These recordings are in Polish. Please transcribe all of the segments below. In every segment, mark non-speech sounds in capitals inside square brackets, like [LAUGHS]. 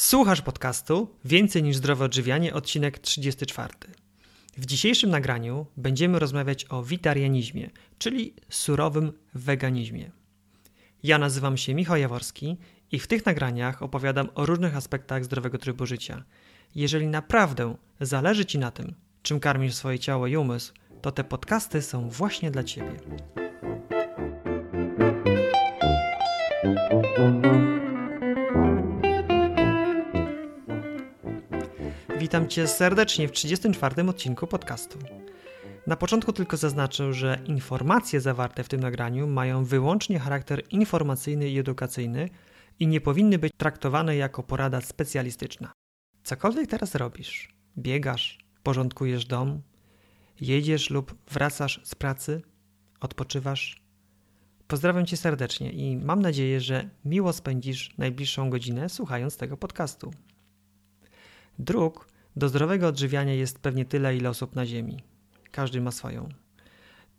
Słuchasz podcastu Więcej niż zdrowe odżywianie, odcinek 34. W dzisiejszym nagraniu będziemy rozmawiać o witarianizmie, czyli surowym weganizmie. Ja nazywam się Michał Jaworski i w tych nagraniach opowiadam o różnych aspektach zdrowego trybu życia. Jeżeli naprawdę zależy Ci na tym, czym karmisz swoje ciało i umysł, to te podcasty są właśnie dla Ciebie. Witam Cię serdecznie w 34. odcinku podcastu. Na początku tylko zaznaczę, że informacje zawarte w tym nagraniu mają wyłącznie charakter informacyjny i edukacyjny i nie powinny być traktowane jako porada specjalistyczna. Cokolwiek teraz robisz, biegasz, porządkujesz dom, jedziesz lub wracasz z pracy, odpoczywasz, pozdrawiam Cię serdecznie i mam nadzieję, że miło spędzisz najbliższą godzinę słuchając tego podcastu. Dróg do zdrowego odżywiania jest pewnie tyle, ile osób na Ziemi. Każdy ma swoją.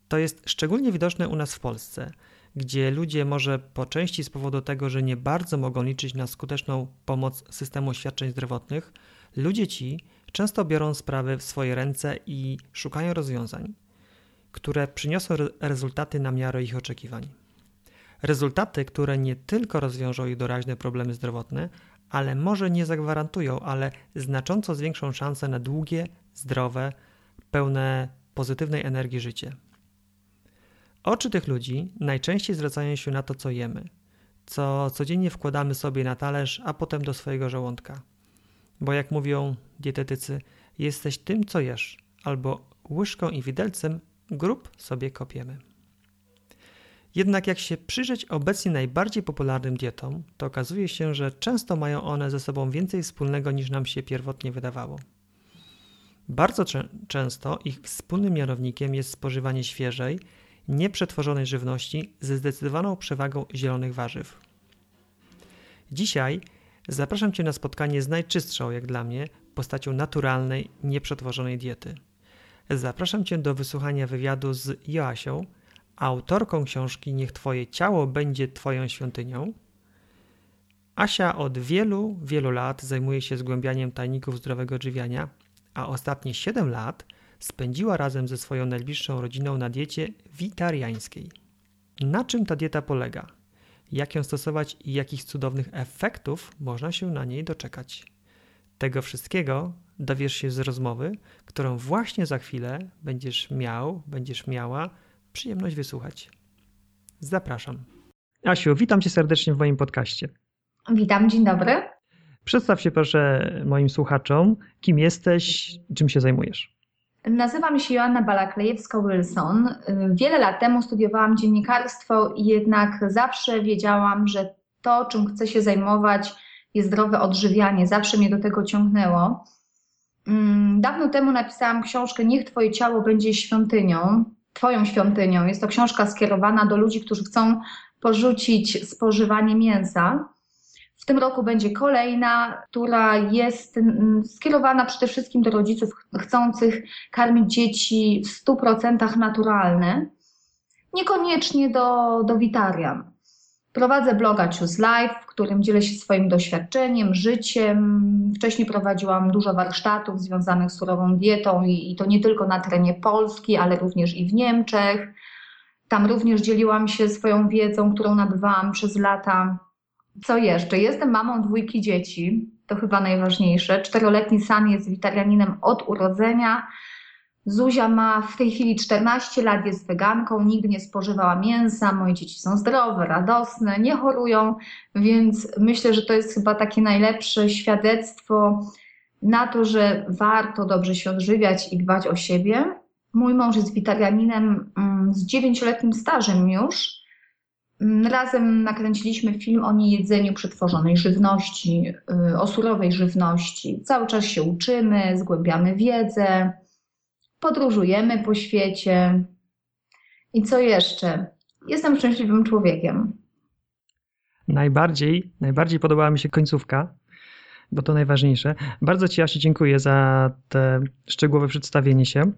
To jest szczególnie widoczne u nas w Polsce, gdzie ludzie może po części z powodu tego, że nie bardzo mogą liczyć na skuteczną pomoc systemu świadczeń zdrowotnych, ludzie ci często biorą sprawy w swoje ręce i szukają rozwiązań, które przyniosą rezultaty na miarę ich oczekiwań. Rezultaty, które nie tylko rozwiążą ich doraźne problemy zdrowotne, ale może nie zagwarantują, ale znacząco zwiększą szanse na długie, zdrowe, pełne pozytywnej energii życie. Oczy tych ludzi najczęściej zwracają się na to, co jemy, co codziennie wkładamy sobie na talerz, a potem do swojego żołądka. Bo jak mówią dietetycy, jesteś tym, co jesz, albo łyżką i widelcem grób sobie kopiemy. Jednak jak się przyjrzeć obecnie najbardziej popularnym dietom, to okazuje się, że często mają one ze sobą więcej wspólnego niż nam się pierwotnie wydawało. Bardzo często ich wspólnym mianownikiem jest spożywanie świeżej, nieprzetworzonej żywności ze zdecydowaną przewagą zielonych warzyw. Dzisiaj zapraszam Cię na spotkanie z najczystszą, jak dla mnie, postacią naturalnej, nieprzetworzonej diety. Zapraszam Cię do wysłuchania wywiadu z Joasią, autorką książki Niech Twoje ciało będzie Twoją świątynią. Asia od wielu, wielu lat zajmuje się zgłębianiem tajników zdrowego odżywiania, a ostatnie 7 lat spędziła razem ze swoją najbliższą rodziną na diecie witariańskiej. Na czym ta dieta polega? Jak ją stosować i jakich cudownych efektów można się na niej doczekać? Tego wszystkiego dowiesz się z rozmowy, którą właśnie za chwilę będziesz miał, będziesz miała przyjemność wysłuchać. Zapraszam. Asiu, witam cię serdecznie w moim podcaście. Witam, dzień dobry. Przedstaw się proszę moim słuchaczom, kim jesteś, czym się zajmujesz. Nazywam się Joanna Balaklejewska-Wilson. Wiele lat temu studiowałam dziennikarstwo i jednak zawsze wiedziałam, że to, czym chcę się zajmować, jest zdrowe odżywianie. Zawsze mnie do tego ciągnęło. Mm, dawno temu napisałam książkę Niech Twoje ciało będzie świątynią. Twoją świątynią. Jest to książka skierowana do ludzi, którzy chcą porzucić spożywanie mięsa. W tym roku będzie kolejna, która jest mm, skierowana przede wszystkim do rodziców chcących karmić dzieci w 100% naturalne, niekoniecznie do, do witarian. Prowadzę bloga Choose Life, w którym dzielę się swoim doświadczeniem, życiem. Wcześniej prowadziłam dużo warsztatów związanych z surową dietą i, i to nie tylko na terenie Polski, ale również i w Niemczech. Tam również dzieliłam się swoją wiedzą, którą nabywałam przez lata. Co jeszcze? Jestem mamą dwójki dzieci, to chyba najważniejsze. Czteroletni San jest witarianinem od urodzenia Zuzia ma w tej chwili 14 lat, jest weganką, nigdy nie spożywała mięsa, moje dzieci są zdrowe, radosne, nie chorują, więc myślę, że to jest chyba takie najlepsze świadectwo na to, że warto dobrze się odżywiać i dbać o siebie. Mój mąż jest witarianinem mm, z 9-letnim stażem już. Mm, razem nakręciliśmy film o niejedzeniu przetworzonej żywności, y, o surowej żywności. Cały czas się uczymy, zgłębiamy wiedzę podróżujemy po świecie. I co jeszcze? Jestem szczęśliwym człowiekiem. Najbardziej, najbardziej podobała mi się końcówka, bo to najważniejsze. Bardzo Ci, Asi, dziękuję za te szczegółowe przedstawienie się.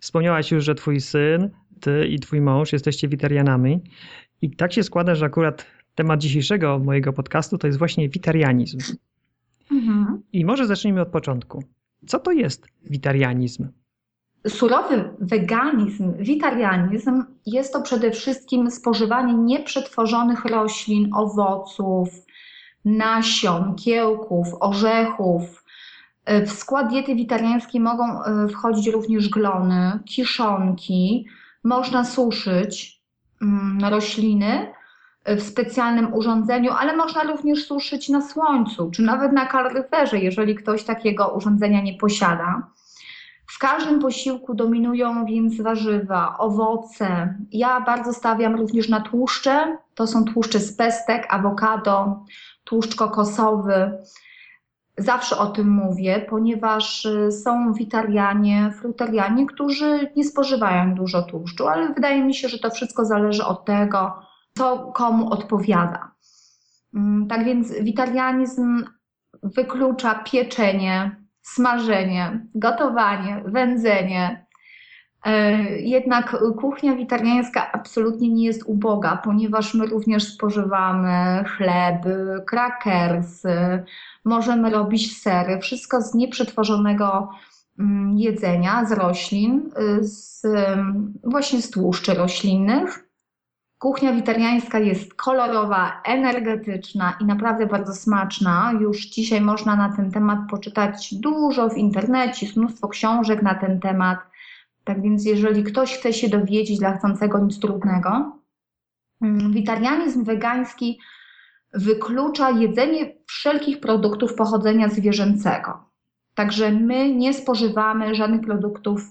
Wspomniałaś już, że Twój syn, Ty i Twój mąż jesteście witarianami. I tak się składa, że akurat temat dzisiejszego mojego podcastu to jest właśnie witarianizm. Mhm. I może zacznijmy od początku. Co to jest witarianizm? Surowy weganizm, witarianizm jest to przede wszystkim spożywanie nieprzetworzonych roślin, owoców, nasion, kiełków, orzechów. W skład diety witariańskiej mogą e, wchodzić również glony, kiszonki. Można suszyć mm, rośliny w specjalnym urządzeniu, ale można również suszyć na słońcu, czy nawet na kaloryferze, jeżeli ktoś takiego urządzenia nie posiada. W każdym posiłku dominują więc warzywa, owoce. Ja bardzo stawiam również na tłuszcze. To są tłuszcze z pestek, awokado, tłuszcz kokosowy. Zawsze o tym mówię, ponieważ y, są witarianie, frutarianie, którzy nie spożywają dużo tłuszczu, ale wydaje mi się, że to wszystko zależy od tego, co komu odpowiada. Mm, tak więc witarianizm wyklucza pieczenie, smażenie, gotowanie, wędzenie. E, jednak kuchnia witariańska absolutnie nie jest uboga, ponieważ my również spożywamy chleby, krakersy, możemy robić sery, wszystko z nieprzetworzonego mm, jedzenia, z roślin, z, właśnie z tłuszczy roślinnych. Kuchnia witariańska jest kolorowa, energetyczna i naprawdę bardzo smaczna. Już dzisiaj można na ten temat poczytać dużo w internecie, jest mnóstwo książek na ten temat. Tak więc, jeżeli ktoś chce się dowiedzieć dla chcącego nic trudnego, mm, witarianizm wegański wyklucza jedzenie wszelkich produktów pochodzenia zwierzęcego. Także my nie spożywamy żadnych produktów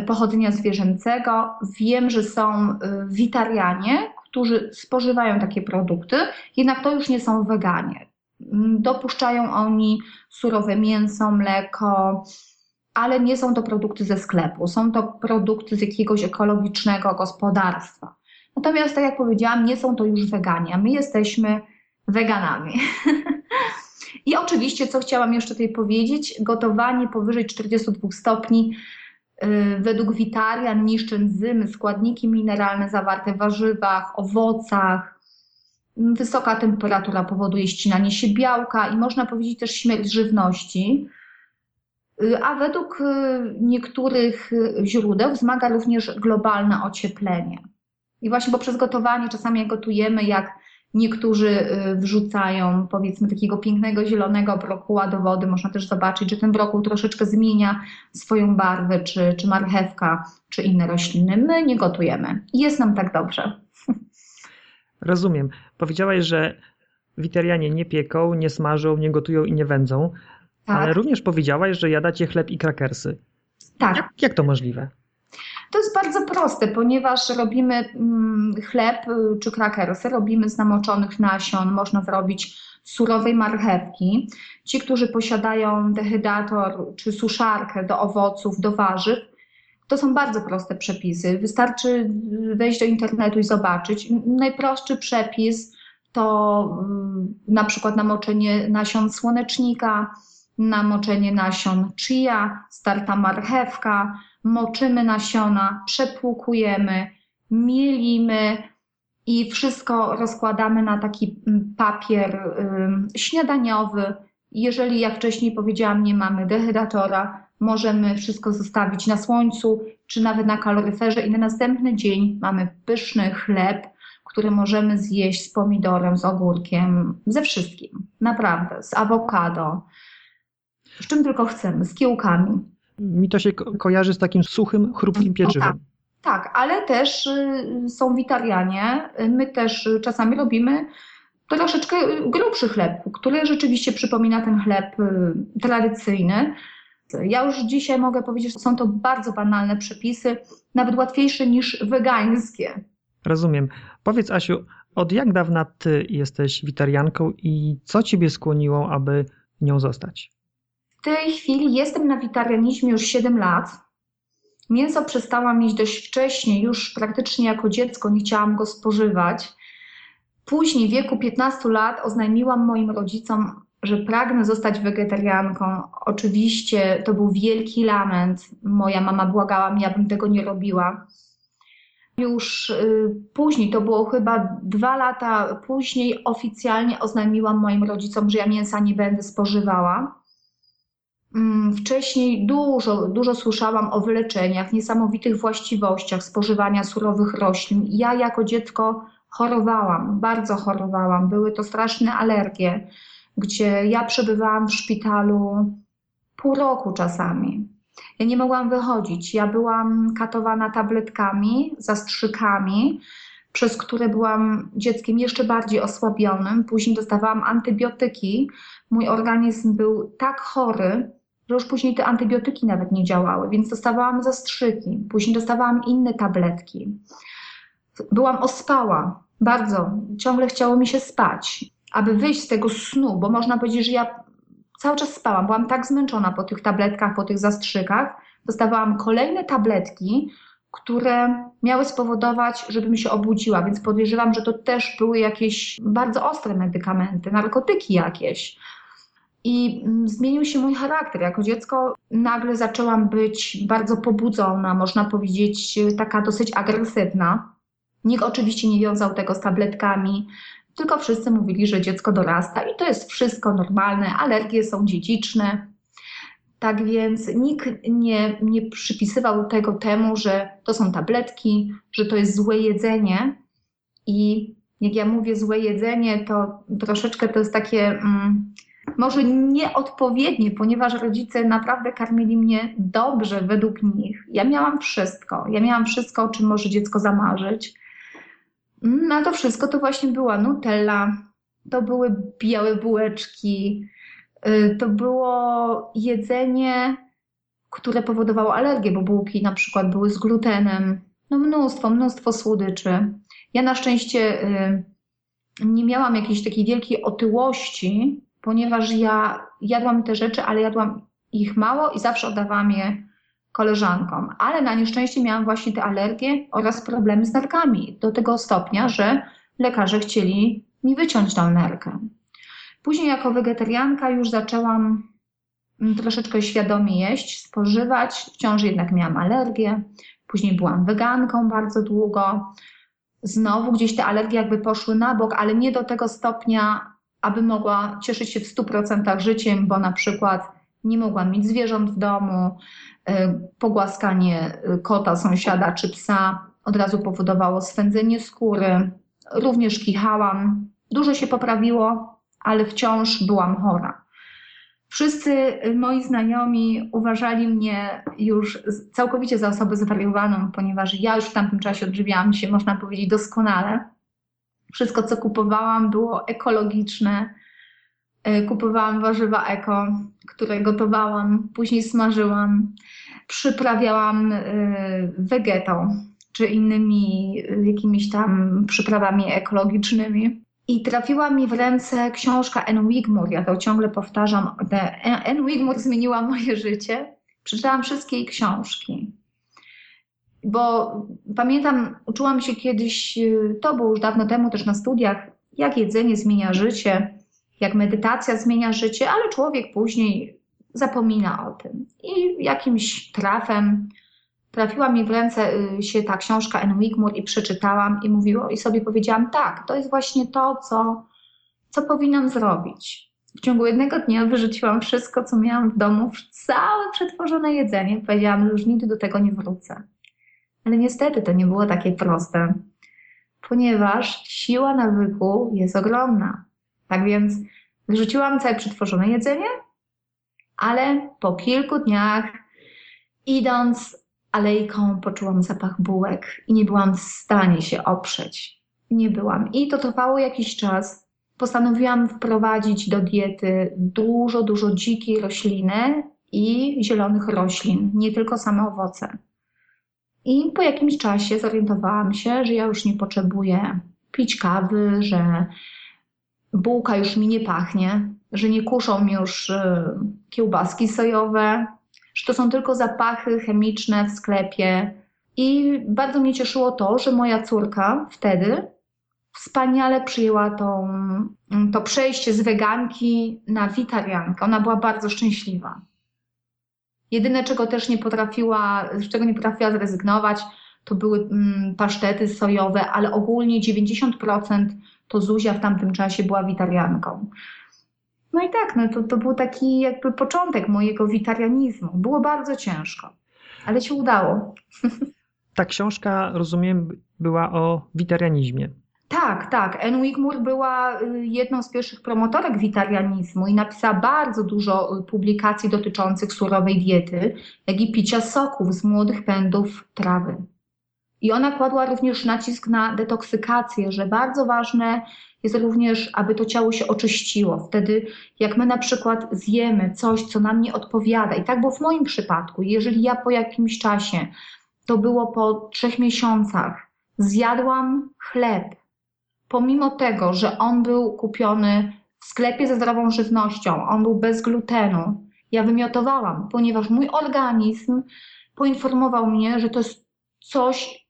pochodzenia zwierzęcego. Wiem, że są e, witarianie, którzy spożywają takie produkty, jednak to już nie są weganie. Mm, dopuszczają oni surowe mięso, mleko, ale nie są to produkty ze sklepu, są to produkty z jakiegoś ekologicznego gospodarstwa. Natomiast, tak jak powiedziałam, nie są to już weganie, a my jesteśmy weganami. [LAUGHS] I oczywiście, co chciałam jeszcze tutaj powiedzieć, gotowanie powyżej 42 stopni Y, według Witarian niszczy enzymy, składniki mineralne zawarte w warzywach, owocach. Wysoka temperatura powoduje ścinanie się białka i można powiedzieć też śmierć żywności. Y, a według y, niektórych źródeł wzmaga również globalne ocieplenie. I właśnie poprzez gotowanie, czasami jak gotujemy, jak Niektórzy y, wrzucają powiedzmy takiego pięknego zielonego brokuła do wody. Można też zobaczyć, że ten brokuł troszeczkę zmienia swoją barwę, czy, czy marchewka, czy inne rośliny. My nie gotujemy. Jest nam tak dobrze. Rozumiem. Powiedziałaś, że witarianie nie pieką, nie smażą, nie gotują i nie wędzą, tak. ale również powiedziałaś, że jadacie chleb i krakersy. Tak. Jak, jak to możliwe? To jest bardzo proste, ponieważ robimy mm, chleb y, czy krakersy, robimy z namoczonych nasion, można zrobić surowej marchewki. Ci, którzy posiadają dehydrator czy suszarkę do owoców, do warzyw, to są bardzo proste przepisy. Wystarczy wejść do internetu i zobaczyć. Najprostszy przepis to mm, na przykład namoczenie nasion słonecznika, namoczenie nasion chia, starta marchewka, moczymy nasiona, przepłukujemy, mielimy i wszystko rozkładamy na taki mm, papier śniadaniowy. Jeżeli, jak wcześniej powiedziałam, nie mamy dehydratora, możemy wszystko zostawić na słońcu czy nawet na kaloryferze i na następny dzień mamy pyszny chleb, który możemy zjeść z pomidorem, z ogórkiem, ze wszystkim. Naprawdę, z awokado, z czym tylko chcemy, z kiełkami. Mi to się ko kojarzy z takim suchym, chrupkim pieczywem. tak. Tak, ale też y, są witarianie. My też czasami robimy troszeczkę grubszy chleb, który rzeczywiście przypomina ten chleb y, tradycyjny. Ja już dzisiaj mogę powiedzieć, że są to bardzo banalne przepisy, nawet łatwiejsze niż wegańskie. Rozumiem. Powiedz, Asiu, od jak dawna ty jesteś witarianką i co ciebie skłoniło, aby nią zostać? Tej chwili jestem na witarianizmie już 7 lat. Mięso przestałam mieć dość wcześnie, już praktycznie jako dziecko nie chciałam go spożywać. Później, w wieku 15 lat, oznajmiłam moim rodzicom, że pragnę zostać wegetarianką. Oczywiście to był wielki lament. Moja mama błagała mnie, abym tego nie robiła. już y, później, to było chyba dwa lata później, oficjalnie oznajmiłam moim rodzicom, że ja mięsa nie będę spożywała. Mm, wcześniej dużo, dużo słyszałam o wyleczeniach, niesamowitych właściwościach spożywania surowych roślin. Ja jako dziecko chorowałam, bardzo chorowałam. Były to straszne alergie, gdzie ja przebywałam w szpitalu pół roku czasami. Ja nie mogłam wychodzić. Ja byłam katowana tabletkami, zastrzykami, przez które byłam dzieckiem jeszcze bardziej osłabionym. Później dostawałam antybiotyki. Mój organizm był tak chory, że już później te antybiotyki nawet nie działały, więc dostawałam zastrzyki. Później dostawałam inne tabletki. Byłam ospała bardzo. Ciągle chciało mi się spać. Aby wyjść z tego snu, bo można powiedzieć, że ja cały czas spałam. Byłam tak zmęczona po tych tabletkach, po tych zastrzykach. Dostawałam kolejne tabletki, które miały spowodować, żebym się obudziła, więc podejrzewam, że to też były jakieś bardzo ostre medykamenty, narkotyki jakieś. I mm, zmienił się mój charakter. Jako dziecko nagle zaczęłam być bardzo pobudzona, można powiedzieć, taka dosyć agresywna. Nikt oczywiście nie wiązał tego z tabletkami, tylko wszyscy mówili, że dziecko dorasta i to jest wszystko normalne, alergie są dziedziczne. Tak więc nikt nie, nie przypisywał tego temu, że to są tabletki, że to jest złe jedzenie. I jak ja mówię złe jedzenie, to troszeczkę to jest takie mm, może nieodpowiednie, ponieważ rodzice naprawdę karmili mnie dobrze według nich. Ja miałam wszystko. Ja miałam wszystko, o czym może dziecko zamarzyć. Na to wszystko to właśnie była Nutella, to były białe bułeczki, y, to było jedzenie, które powodowało alergię, bo bułki na przykład były z glutenem. No mnóstwo, mnóstwo słodyczy. Ja na szczęście y, nie miałam jakiejś takiej wielkiej otyłości, ponieważ ja jadłam te rzeczy, ale jadłam ich mało i zawsze oddawałam je koleżankom, ale na nieszczęście miałam właśnie te alergie oraz problemy z nerkami do tego stopnia, że lekarze chcieli mi wyciąć tą nerkę. Później jako wegetarianka już zaczęłam mm, troszeczkę świadomie jeść, spożywać, wciąż jednak miałam alergię. Później byłam weganką bardzo długo. Znowu gdzieś te alergie jakby poszły na bok, ale nie do tego stopnia, aby mogła cieszyć się w 100% życiem, bo na przykład nie mogłam mieć zwierząt w domu, E, pogłaskanie e, kota, sąsiada czy psa od razu powodowało swędzenie skóry. Również kichałam. Dużo się poprawiło, ale wciąż byłam chora. Wszyscy e, moi znajomi uważali mnie już całkowicie za osobę zwariowaną, ponieważ ja już w tamtym czasie odżywiałam się, można powiedzieć, doskonale. Wszystko, co kupowałam, było ekologiczne, E, kupowałam warzywa eko, które gotowałam, później smażyłam, przyprawiałam e, wegetą czy innymi e, jakimiś tam przyprawami ekologicznymi. I trafiła mi w ręce książka N. Wigmore. Ja to ciągle powtarzam. N. Wigmore zmieniła moje życie. Przeczytałam wszystkie jej książki. Bo pamiętam, uczyłam się kiedyś, to było już dawno temu też na studiach, jak jedzenie zmienia życie jak medytacja zmienia życie, ale człowiek później zapomina o tym. I jakimś trafem trafiła mi w ręce y, się ta książka N. Wigmore i przeczytałam i mówiło, i sobie powiedziałam, tak, to jest właśnie to, co, co powinnam zrobić. W ciągu jednego dnia wyrzuciłam wszystko, co miałam w domu, całe przetworzone jedzenie. Powiedziałam, że już nigdy do tego nie wrócę. Ale niestety to nie było takie proste, ponieważ siła nawyku jest ogromna. Tak więc wyrzuciłam całe przetworzone jedzenie, ale po kilku dniach, idąc alejką, poczułam zapach bułek i nie byłam w stanie się oprzeć. Nie byłam. I to trwało jakiś czas. Postanowiłam wprowadzić do diety dużo, dużo dzikiej rośliny i zielonych roślin, nie tylko same owoce. I po jakimś czasie zorientowałam się, że ja już nie potrzebuję pić kawy, że bułka już mi nie pachnie, że nie kuszą mi już y, kiełbaski sojowe, że to są tylko zapachy chemiczne w sklepie. I bardzo mnie cieszyło to, że moja córka wtedy wspaniale przyjęła tą, to przejście z weganki na witariankę. Ona była bardzo szczęśliwa. Jedyne, czego też nie potrafiła, z czego nie potrafiła zrezygnować, to były mm, pasztety sojowe, ale ogólnie 90% to Zuzia w tamtym czasie była witarianką. No i tak, no to, to był taki jakby początek mojego witarianizmu. Było bardzo ciężko, ale się udało. [LAUGHS] Ta książka, rozumiem, była o witarianizmie. Tak, tak. Anne Wigmore była y, jedną z pierwszych promotorek witarianizmu i napisała bardzo dużo y, publikacji dotyczących surowej diety, jak i picia soków z młodych pędów trawy. I ona kładła również nacisk na detoksykację, że bardzo ważne jest również, aby to ciało się oczyściło. Wtedy, jak my na przykład zjemy coś, co nam nie odpowiada, i tak było w moim przypadku, jeżeli ja po jakimś czasie, to było po trzech miesiącach, zjadłam chleb, pomimo tego, że on był kupiony w sklepie ze zdrową żywnością, on był bez glutenu, ja wymiotowałam, ponieważ mój organizm poinformował mnie, że to jest coś,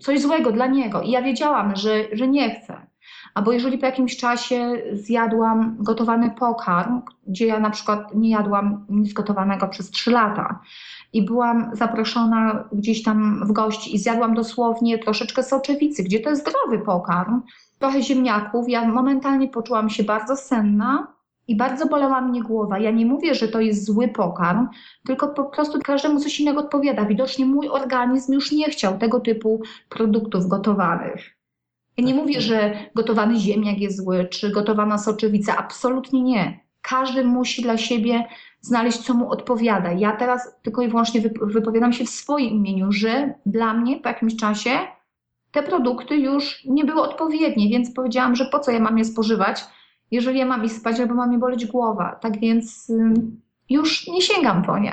coś złego dla niego. I ja wiedziałam, że, że nie chcę. Albo jeżeli po jakimś czasie zjadłam gotowany pokarm, gdzie ja na przykład nie jadłam nic gotowanego przez trzy lata i byłam zaproszona gdzieś tam w gości i zjadłam dosłownie troszeczkę soczewicy, gdzie to jest zdrowy pokarm, trochę ziemniaków, ja momentalnie poczułam się bardzo senna i bardzo bolała mnie głowa. Ja nie mówię, że to jest zły pokarm, tylko po prostu każdemu coś innego odpowiada. Widocznie mój organizm już nie chciał tego typu produktów gotowanych. Ja nie mówię, że gotowany ziemniak jest zły, czy gotowana soczewica. Absolutnie nie. Każdy musi dla siebie znaleźć, co mu odpowiada. Ja teraz tylko i wyłącznie wypowiadam się w swoim imieniu, że dla mnie po jakimś czasie te produkty już nie były odpowiednie, więc powiedziałam, że po co ja mam je spożywać, jeżeli ja mam iść spać albo mam mi boleć głowa. Tak więc już nie sięgam po nie.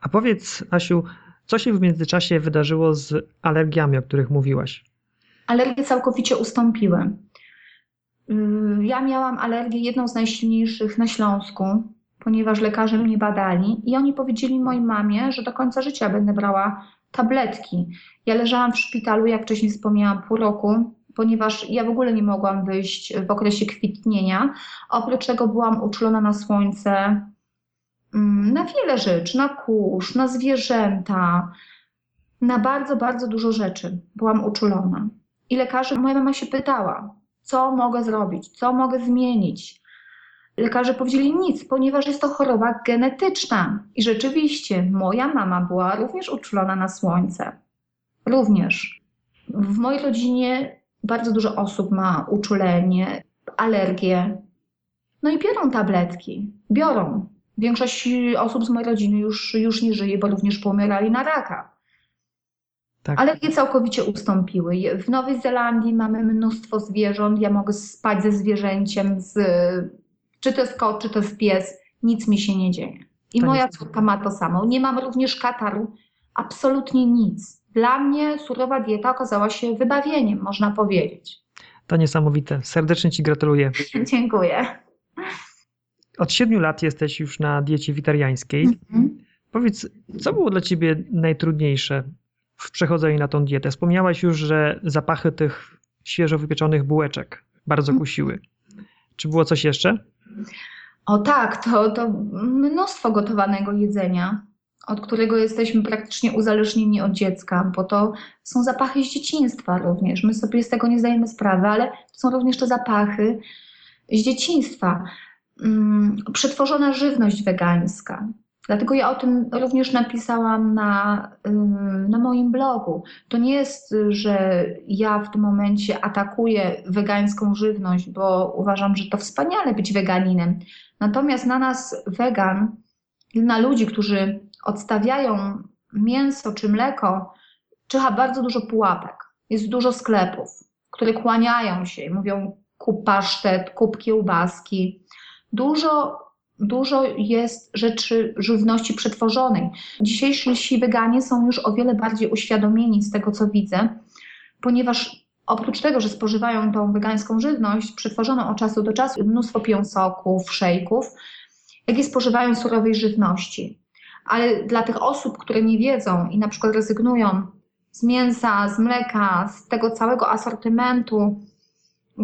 A powiedz, Asiu, co się w międzyczasie wydarzyło z alergiami, o których mówiłaś? Alergie całkowicie ustąpiły. Ja miałam alergię jedną z najsilniejszych na Śląsku, ponieważ lekarze mnie badali i oni powiedzieli mojej mamie, że do końca życia będę brała tabletki. Ja leżałam w szpitalu, jak wcześniej wspomniałam, pół roku, ponieważ ja w ogóle nie mogłam wyjść w okresie kwitnienia. Oprócz tego byłam uczulona na słońce, mm, na wiele rzeczy, na kurz, na zwierzęta, na bardzo, bardzo dużo rzeczy byłam uczulona. I lekarze, moja mama się pytała, co mogę zrobić, co mogę zmienić. Lekarze powiedzieli nic, ponieważ jest to choroba genetyczna. I rzeczywiście moja mama była również uczulona na słońce. Również. W mojej rodzinie bardzo dużo osób ma uczulenie, alergię. No i biorą tabletki. Biorą. Większość osób z mojej rodziny już, już nie żyje, bo również pomierali na raka. Tak. Alergie całkowicie ustąpiły. W Nowej Zelandii mamy mnóstwo zwierząt. Ja mogę spać ze zwierzęciem, z, czy to jest kot, czy to jest pies. Nic mi się nie dzieje. I to moja córka ma to samo. Nie mam również kataru. Absolutnie nic. Dla mnie surowa dieta okazała się wybawieniem, można powiedzieć. To niesamowite. Serdecznie Ci gratuluję. [LAUGHS] Dziękuję. Od siedmiu lat jesteś już na diecie witariańskiej. Mhm. Powiedz, co było dla Ciebie najtrudniejsze w przechodzeniu na tą dietę? Wspomniałaś już, że zapachy tych świeżo wypieczonych bułeczek bardzo mhm. kusiły. Czy było coś jeszcze? O tak, to, to mnóstwo gotowanego jedzenia od którego jesteśmy praktycznie uzależnieni od dziecka, bo to są zapachy z dzieciństwa również. My sobie z tego nie zdajemy sprawy, ale to są również te zapachy z dzieciństwa. Mm, przetworzona żywność wegańska. Dlatego ja o tym również napisałam na, na moim blogu. To nie jest, że ja w tym momencie atakuję wegańską żywność, bo uważam, że to wspaniale być weganinem. Natomiast na nas wegan, na ludzi, którzy odstawiają mięso czy mleko, czyha bardzo dużo pułapek. Jest dużo sklepów, które kłaniają się i mówią kup pasztet, kup kiełbaski. Dużo, dużo jest rzeczy żywności przetworzonej. Dzisiejsi weganie są już o wiele bardziej uświadomieni z tego, co widzę, ponieważ oprócz tego, że spożywają tą wegańską żywność przetworzoną od czasu do czasu, mnóstwo piją soków, szejków, jak i spożywają surowej żywności ale dla tych osób, które nie wiedzą i na przykład rezygnują z mięsa, z mleka, z tego całego asortymentu,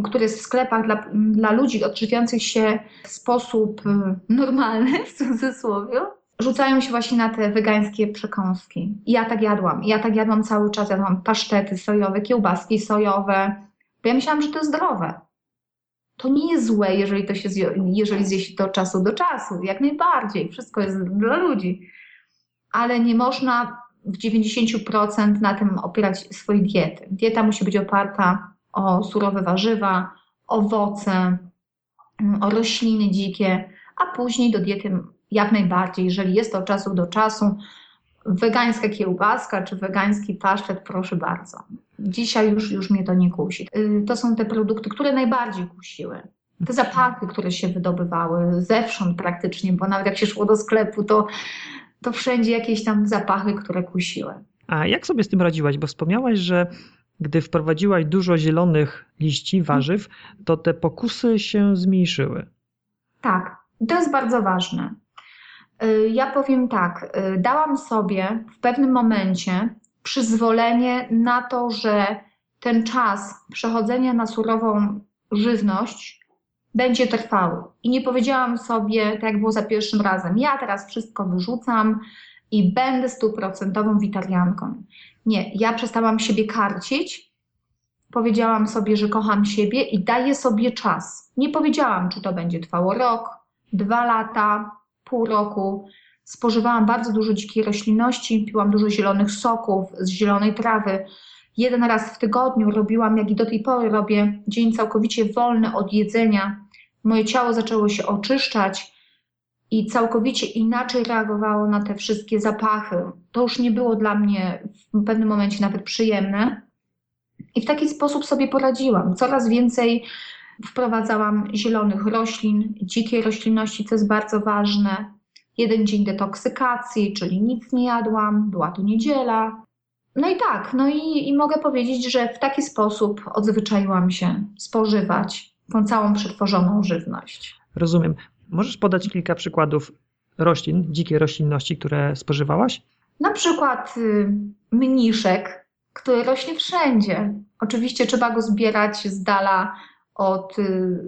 który jest w sklepach dla, dla ludzi odżywiających się w sposób y, normalny, w cudzysłowie, rzucają się właśnie na te wegańskie przekąski. I ja tak jadłam. I ja tak jadłam cały czas. Jadłam pasztety sojowe, kiełbaski sojowe, bo ja myślałam, że to jest zdrowe. To nie jest złe, jeżeli to się zje, jeżeli zje się to od czasu do czasu. Jak najbardziej. Wszystko jest dla ludzi. Ale nie można w 90% na tym opierać swojej diety. Dieta musi być oparta o surowe warzywa, owoce, o rośliny dzikie, a później do diety jak najbardziej, jeżeli jest to od czasu do czasu, wegańska kiełbaska czy wegański pasztet, proszę bardzo. Dzisiaj już, już mnie to nie kusi. Y, to są te produkty, które najbardziej kusiły. Te zapachy, które się wydobywały zewsząd praktycznie, bo nawet jak się szło do sklepu, to, to wszędzie jakieś tam zapachy, które kusiły. A jak sobie z tym radziłaś? Bo wspomniałaś, że gdy wprowadziłaś dużo zielonych liści, warzyw, to te pokusy się zmniejszyły. Tak, to jest bardzo ważne. Y, ja powiem tak, y, dałam sobie w pewnym momencie przyzwolenie na to, że ten czas przechodzenia na surową żywność będzie trwały. I nie powiedziałam sobie, tak jak było za pierwszym razem, ja teraz wszystko wyrzucam i będę stuprocentową witarianką. Nie, ja przestałam siebie karcić, powiedziałam sobie, że kocham siebie i daję sobie czas. Nie powiedziałam, czy to będzie trwało rok, dwa lata, pół roku spożywałam bardzo dużo dzikiej roślinności, piłam dużo zielonych soków z zielonej trawy. Jeden raz w tygodniu robiłam, jak i do tej pory robię, dzień całkowicie wolny od jedzenia. Moje ciało zaczęło się oczyszczać i całkowicie inaczej reagowało na te wszystkie zapachy. To już nie było dla mnie w pewnym momencie nawet przyjemne. I w taki sposób sobie poradziłam. Coraz więcej wprowadzałam zielonych roślin, dzikiej roślinności, co jest bardzo ważne. Jeden dzień detoksykacji, czyli nic nie jadłam, była to niedziela. No i tak, no i, i mogę powiedzieć, że w taki sposób odzwyczaiłam się spożywać tą całą przetworzoną żywność. Rozumiem. Możesz podać kilka przykładów roślin, dzikiej roślinności, które spożywałaś? Na przykład y, mniszek, który rośnie wszędzie. Oczywiście trzeba go zbierać z dala od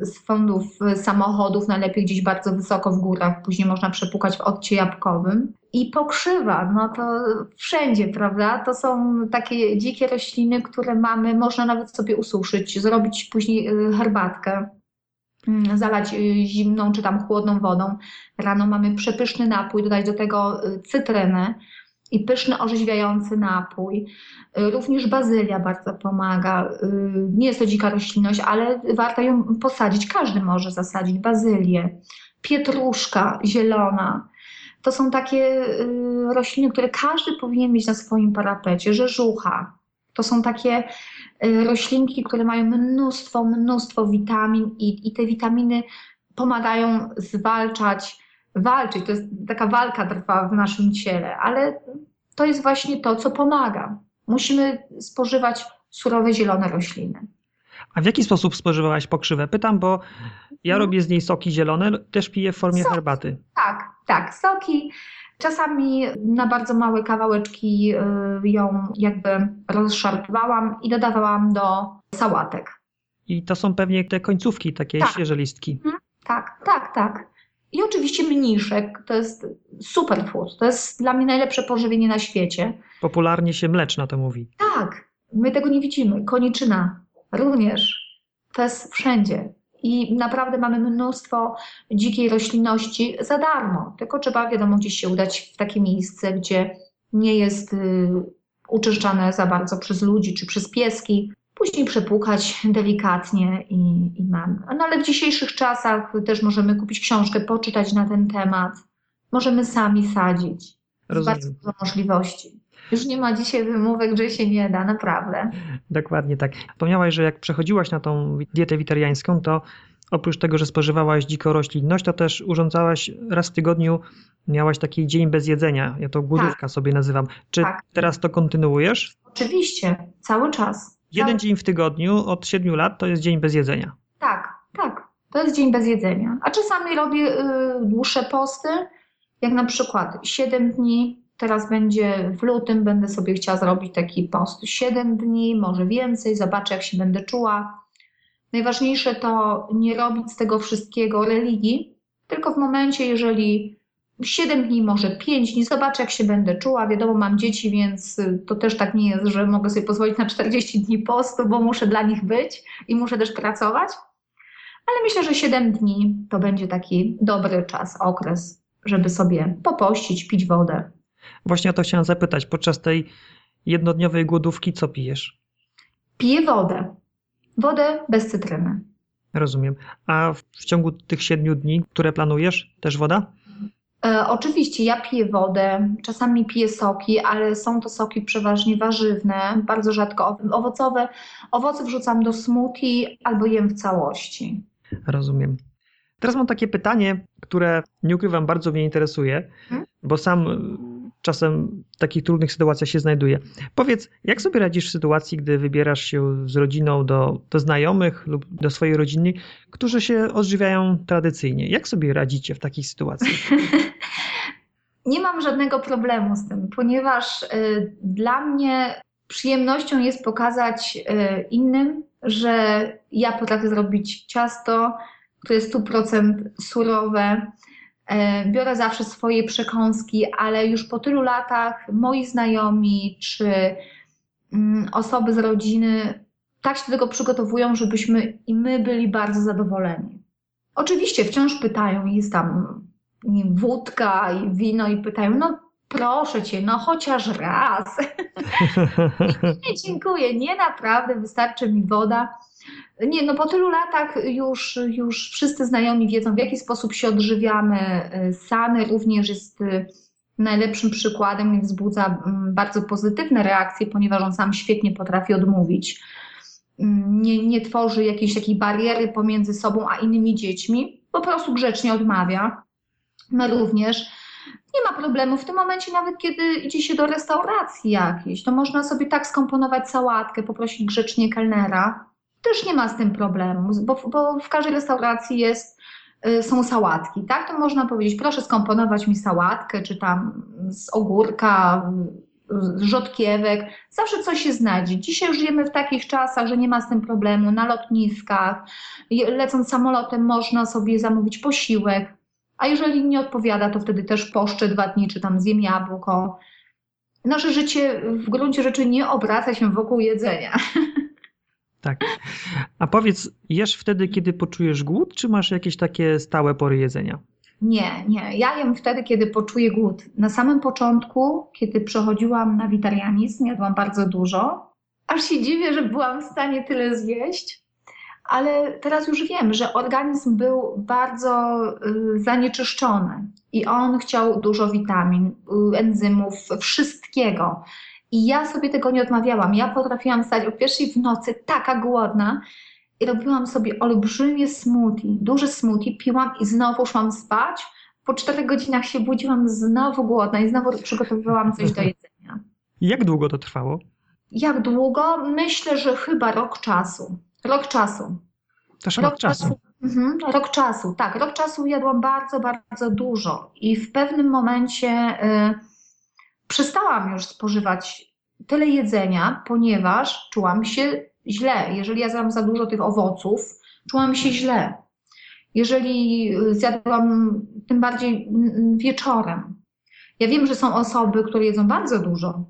z fondów samochodów, najlepiej gdzieś bardzo wysoko w górach, później można przepukać w odcie jabłkowym. I pokrzywa, no to wszędzie, prawda? To są takie dzikie rośliny, które mamy, można nawet sobie ususzyć, zrobić później y, herbatkę, zalać y, zimną czy tam chłodną wodą. Rano mamy przepyszny napój, dodać do tego y, cytrynę i pyszny, orzeźwiający napój. Y, również bazylia bardzo pomaga. Nie jest to dzika roślinność, ale warto ją posadzić. Każdy może zasadzić bazylię. Pietruszka zielona. To są takie rośliny, które każdy powinien mieć na swoim parapecie. Rzeżucha. To są takie roślinki, które mają mnóstwo, mnóstwo witamin i, i te witaminy pomagają zwalczać walczyć. To jest taka walka trwa w naszym ciele, ale to jest właśnie to, co pomaga. Musimy spożywać surowe, zielone rośliny. A w jaki sposób spożywałaś pokrzywę? Pytam, bo ja no. robię z niej soki zielone, też piję w formie soki. herbaty. Tak, tak, soki. Czasami na bardzo małe kawałeczki y, ją jakby rozszarpowałam i dodawałam do sałatek. I to są pewnie te końcówki, takie tak. świeże listki. Mhm. Tak, tak, tak. I oczywiście mniszek to jest superfood. To jest dla mnie najlepsze pożywienie na świecie. Popularnie się mleczna to mówi. Tak, my tego nie widzimy. Koniczyna również. To jest wszędzie. I naprawdę mamy mnóstwo dzikiej roślinności za darmo. Tylko trzeba, wiadomo, gdzieś się udać w takie miejsce, gdzie nie jest y, uczyszczane za bardzo przez ludzi czy przez pieski później przepłukać delikatnie i, i mamy. No ale w dzisiejszych czasach też możemy kupić książkę, poczytać na ten temat. Możemy sami sadzić. Rozumiem. Bardzo dużo możliwości. Już nie ma dzisiaj wymówek, że się nie da, naprawdę. Dokładnie tak. Wspomniałaś, że jak przechodziłaś na tą dietę witariańską, to oprócz tego, że spożywałaś dziką roślinność, to też urządzałaś raz w tygodniu, miałaś taki dzień bez jedzenia. Ja to głodówka tak. sobie nazywam. Czy tak. teraz to kontynuujesz? Oczywiście, cały czas. Jeden dzień w tygodniu od 7 lat to jest dzień bez jedzenia. Tak, tak. To jest dzień bez jedzenia. A czasami robię y, dłuższe posty, jak na przykład 7 dni. Teraz będzie w lutym, będę sobie chciała zrobić taki post 7 dni, może więcej, zobaczę jak się będę czuła. Najważniejsze to nie robić z tego wszystkiego religii, tylko w momencie, jeżeli 7 dni, może 5 dni, zobaczę jak się będę czuła. Wiadomo, mam dzieci, więc to też tak nie jest, że mogę sobie pozwolić na 40 dni postu, bo muszę dla nich być i muszę też pracować. Ale myślę, że 7 dni to będzie taki dobry czas, okres, żeby sobie popościć, pić wodę. Właśnie o to chciałam zapytać. Podczas tej jednodniowej głodówki co pijesz? Piję wodę. Wodę bez cytryny. Rozumiem. A w ciągu tych siedmiu dni, które planujesz, też woda? E, oczywiście ja piję wodę, czasami piję soki, ale są to soki przeważnie warzywne, bardzo rzadko owocowe. Owoce wrzucam do smoothie albo jem w całości. Rozumiem. Teraz mam takie pytanie, które nie ukrywam, bardzo mnie interesuje, hmm? bo sam czasem w takich trudnych sytuacjach się znajduje. Powiedz, jak sobie radzisz w sytuacji, gdy wybierasz się z rodziną do, do znajomych lub do swojej rodziny, którzy się odżywiają tradycyjnie? Jak sobie radzicie w takich sytuacjach? [LAUGHS] Nie mam żadnego problemu z tym, ponieważ y, dla mnie przyjemnością jest pokazać y, innym, że ja potrafię zrobić ciasto, które jest 100% surowe, biorę zawsze swoje przekąski, ale już po tylu latach moi znajomi czy mm, osoby z rodziny tak się do tego przygotowują, żebyśmy i my byli bardzo zadowoleni. Oczywiście wciąż pytają, jest tam wódka i wino i pytają, no proszę cię, no chociaż raz. [LAUGHS] [LAUGHS] nie, dziękuję, nie naprawdę, wystarczy mi woda. Nie, no po tylu latach już, już wszyscy znajomi wiedzą, w jaki sposób się odżywiamy. Sany również jest y, najlepszym przykładem i wzbudza mm, bardzo pozytywne reakcje, ponieważ on sam świetnie potrafi odmówić. Mm, nie, nie tworzy jakiejś takiej bariery pomiędzy sobą a innymi dziećmi, po prostu grzecznie odmawia. My również. Nie ma problemu w tym momencie, nawet kiedy idzie się do restauracji jakiejś, to można sobie tak skomponować sałatkę, poprosić grzecznie kelnera też nie ma z tym problemu, bo, bo w każdej restauracji jest, y, są sałatki, tak? To można powiedzieć, proszę skomponować mi sałatkę, czy tam z ogórka, z rzodkiewek, zawsze coś się znajdzie. Dzisiaj żyjemy w takich czasach, że nie ma z tym problemu. Na lotniskach, lecąc samolotem, można sobie zamówić posiłek, a jeżeli nie odpowiada, to wtedy też poszczę dwa dni, czy tam zjem jabłko. Nasze życie w gruncie rzeczy nie obraca się wokół jedzenia. [LAUGHS] Tak. A powiedz, jesz wtedy, kiedy poczujesz głód, czy masz jakieś takie stałe pory jedzenia? Nie, nie. Ja jem wtedy, kiedy poczuję głód. Na samym początku, kiedy przechodziłam na witarianizm, jadłam bardzo dużo. Aż się dziwię, że byłam w stanie tyle zjeść, ale teraz już wiem, że organizm był bardzo y, zanieczyszczony i on chciał dużo witamin, y, enzymów, wszystkiego. I ja sobie tego nie odmawiałam. Ja potrafiłam stać o pierwszej w nocy taka głodna i robiłam sobie olbrzymie smoothie, duży smoothie, piłam i znowu szłam spać. Po czterech godzinach się budziłam znowu głodna i znowu przygotowywałam coś do jedzenia. Jak długo to trwało? Jak długo? Myślę, że chyba rok czasu. Rok czasu. Też rok, rok czasu. czasu. Mhm, rok czasu, tak. Rok czasu jadłam bardzo, bardzo dużo i w pewnym momencie... Y, przestałam już spożywać tyle jedzenia, ponieważ czułam się źle. Jeżeli ja zjadłam za dużo tych owoców, czułam się źle. Jeżeli zjadłam tym bardziej wieczorem. Ja wiem, że są osoby, które jedzą bardzo dużo,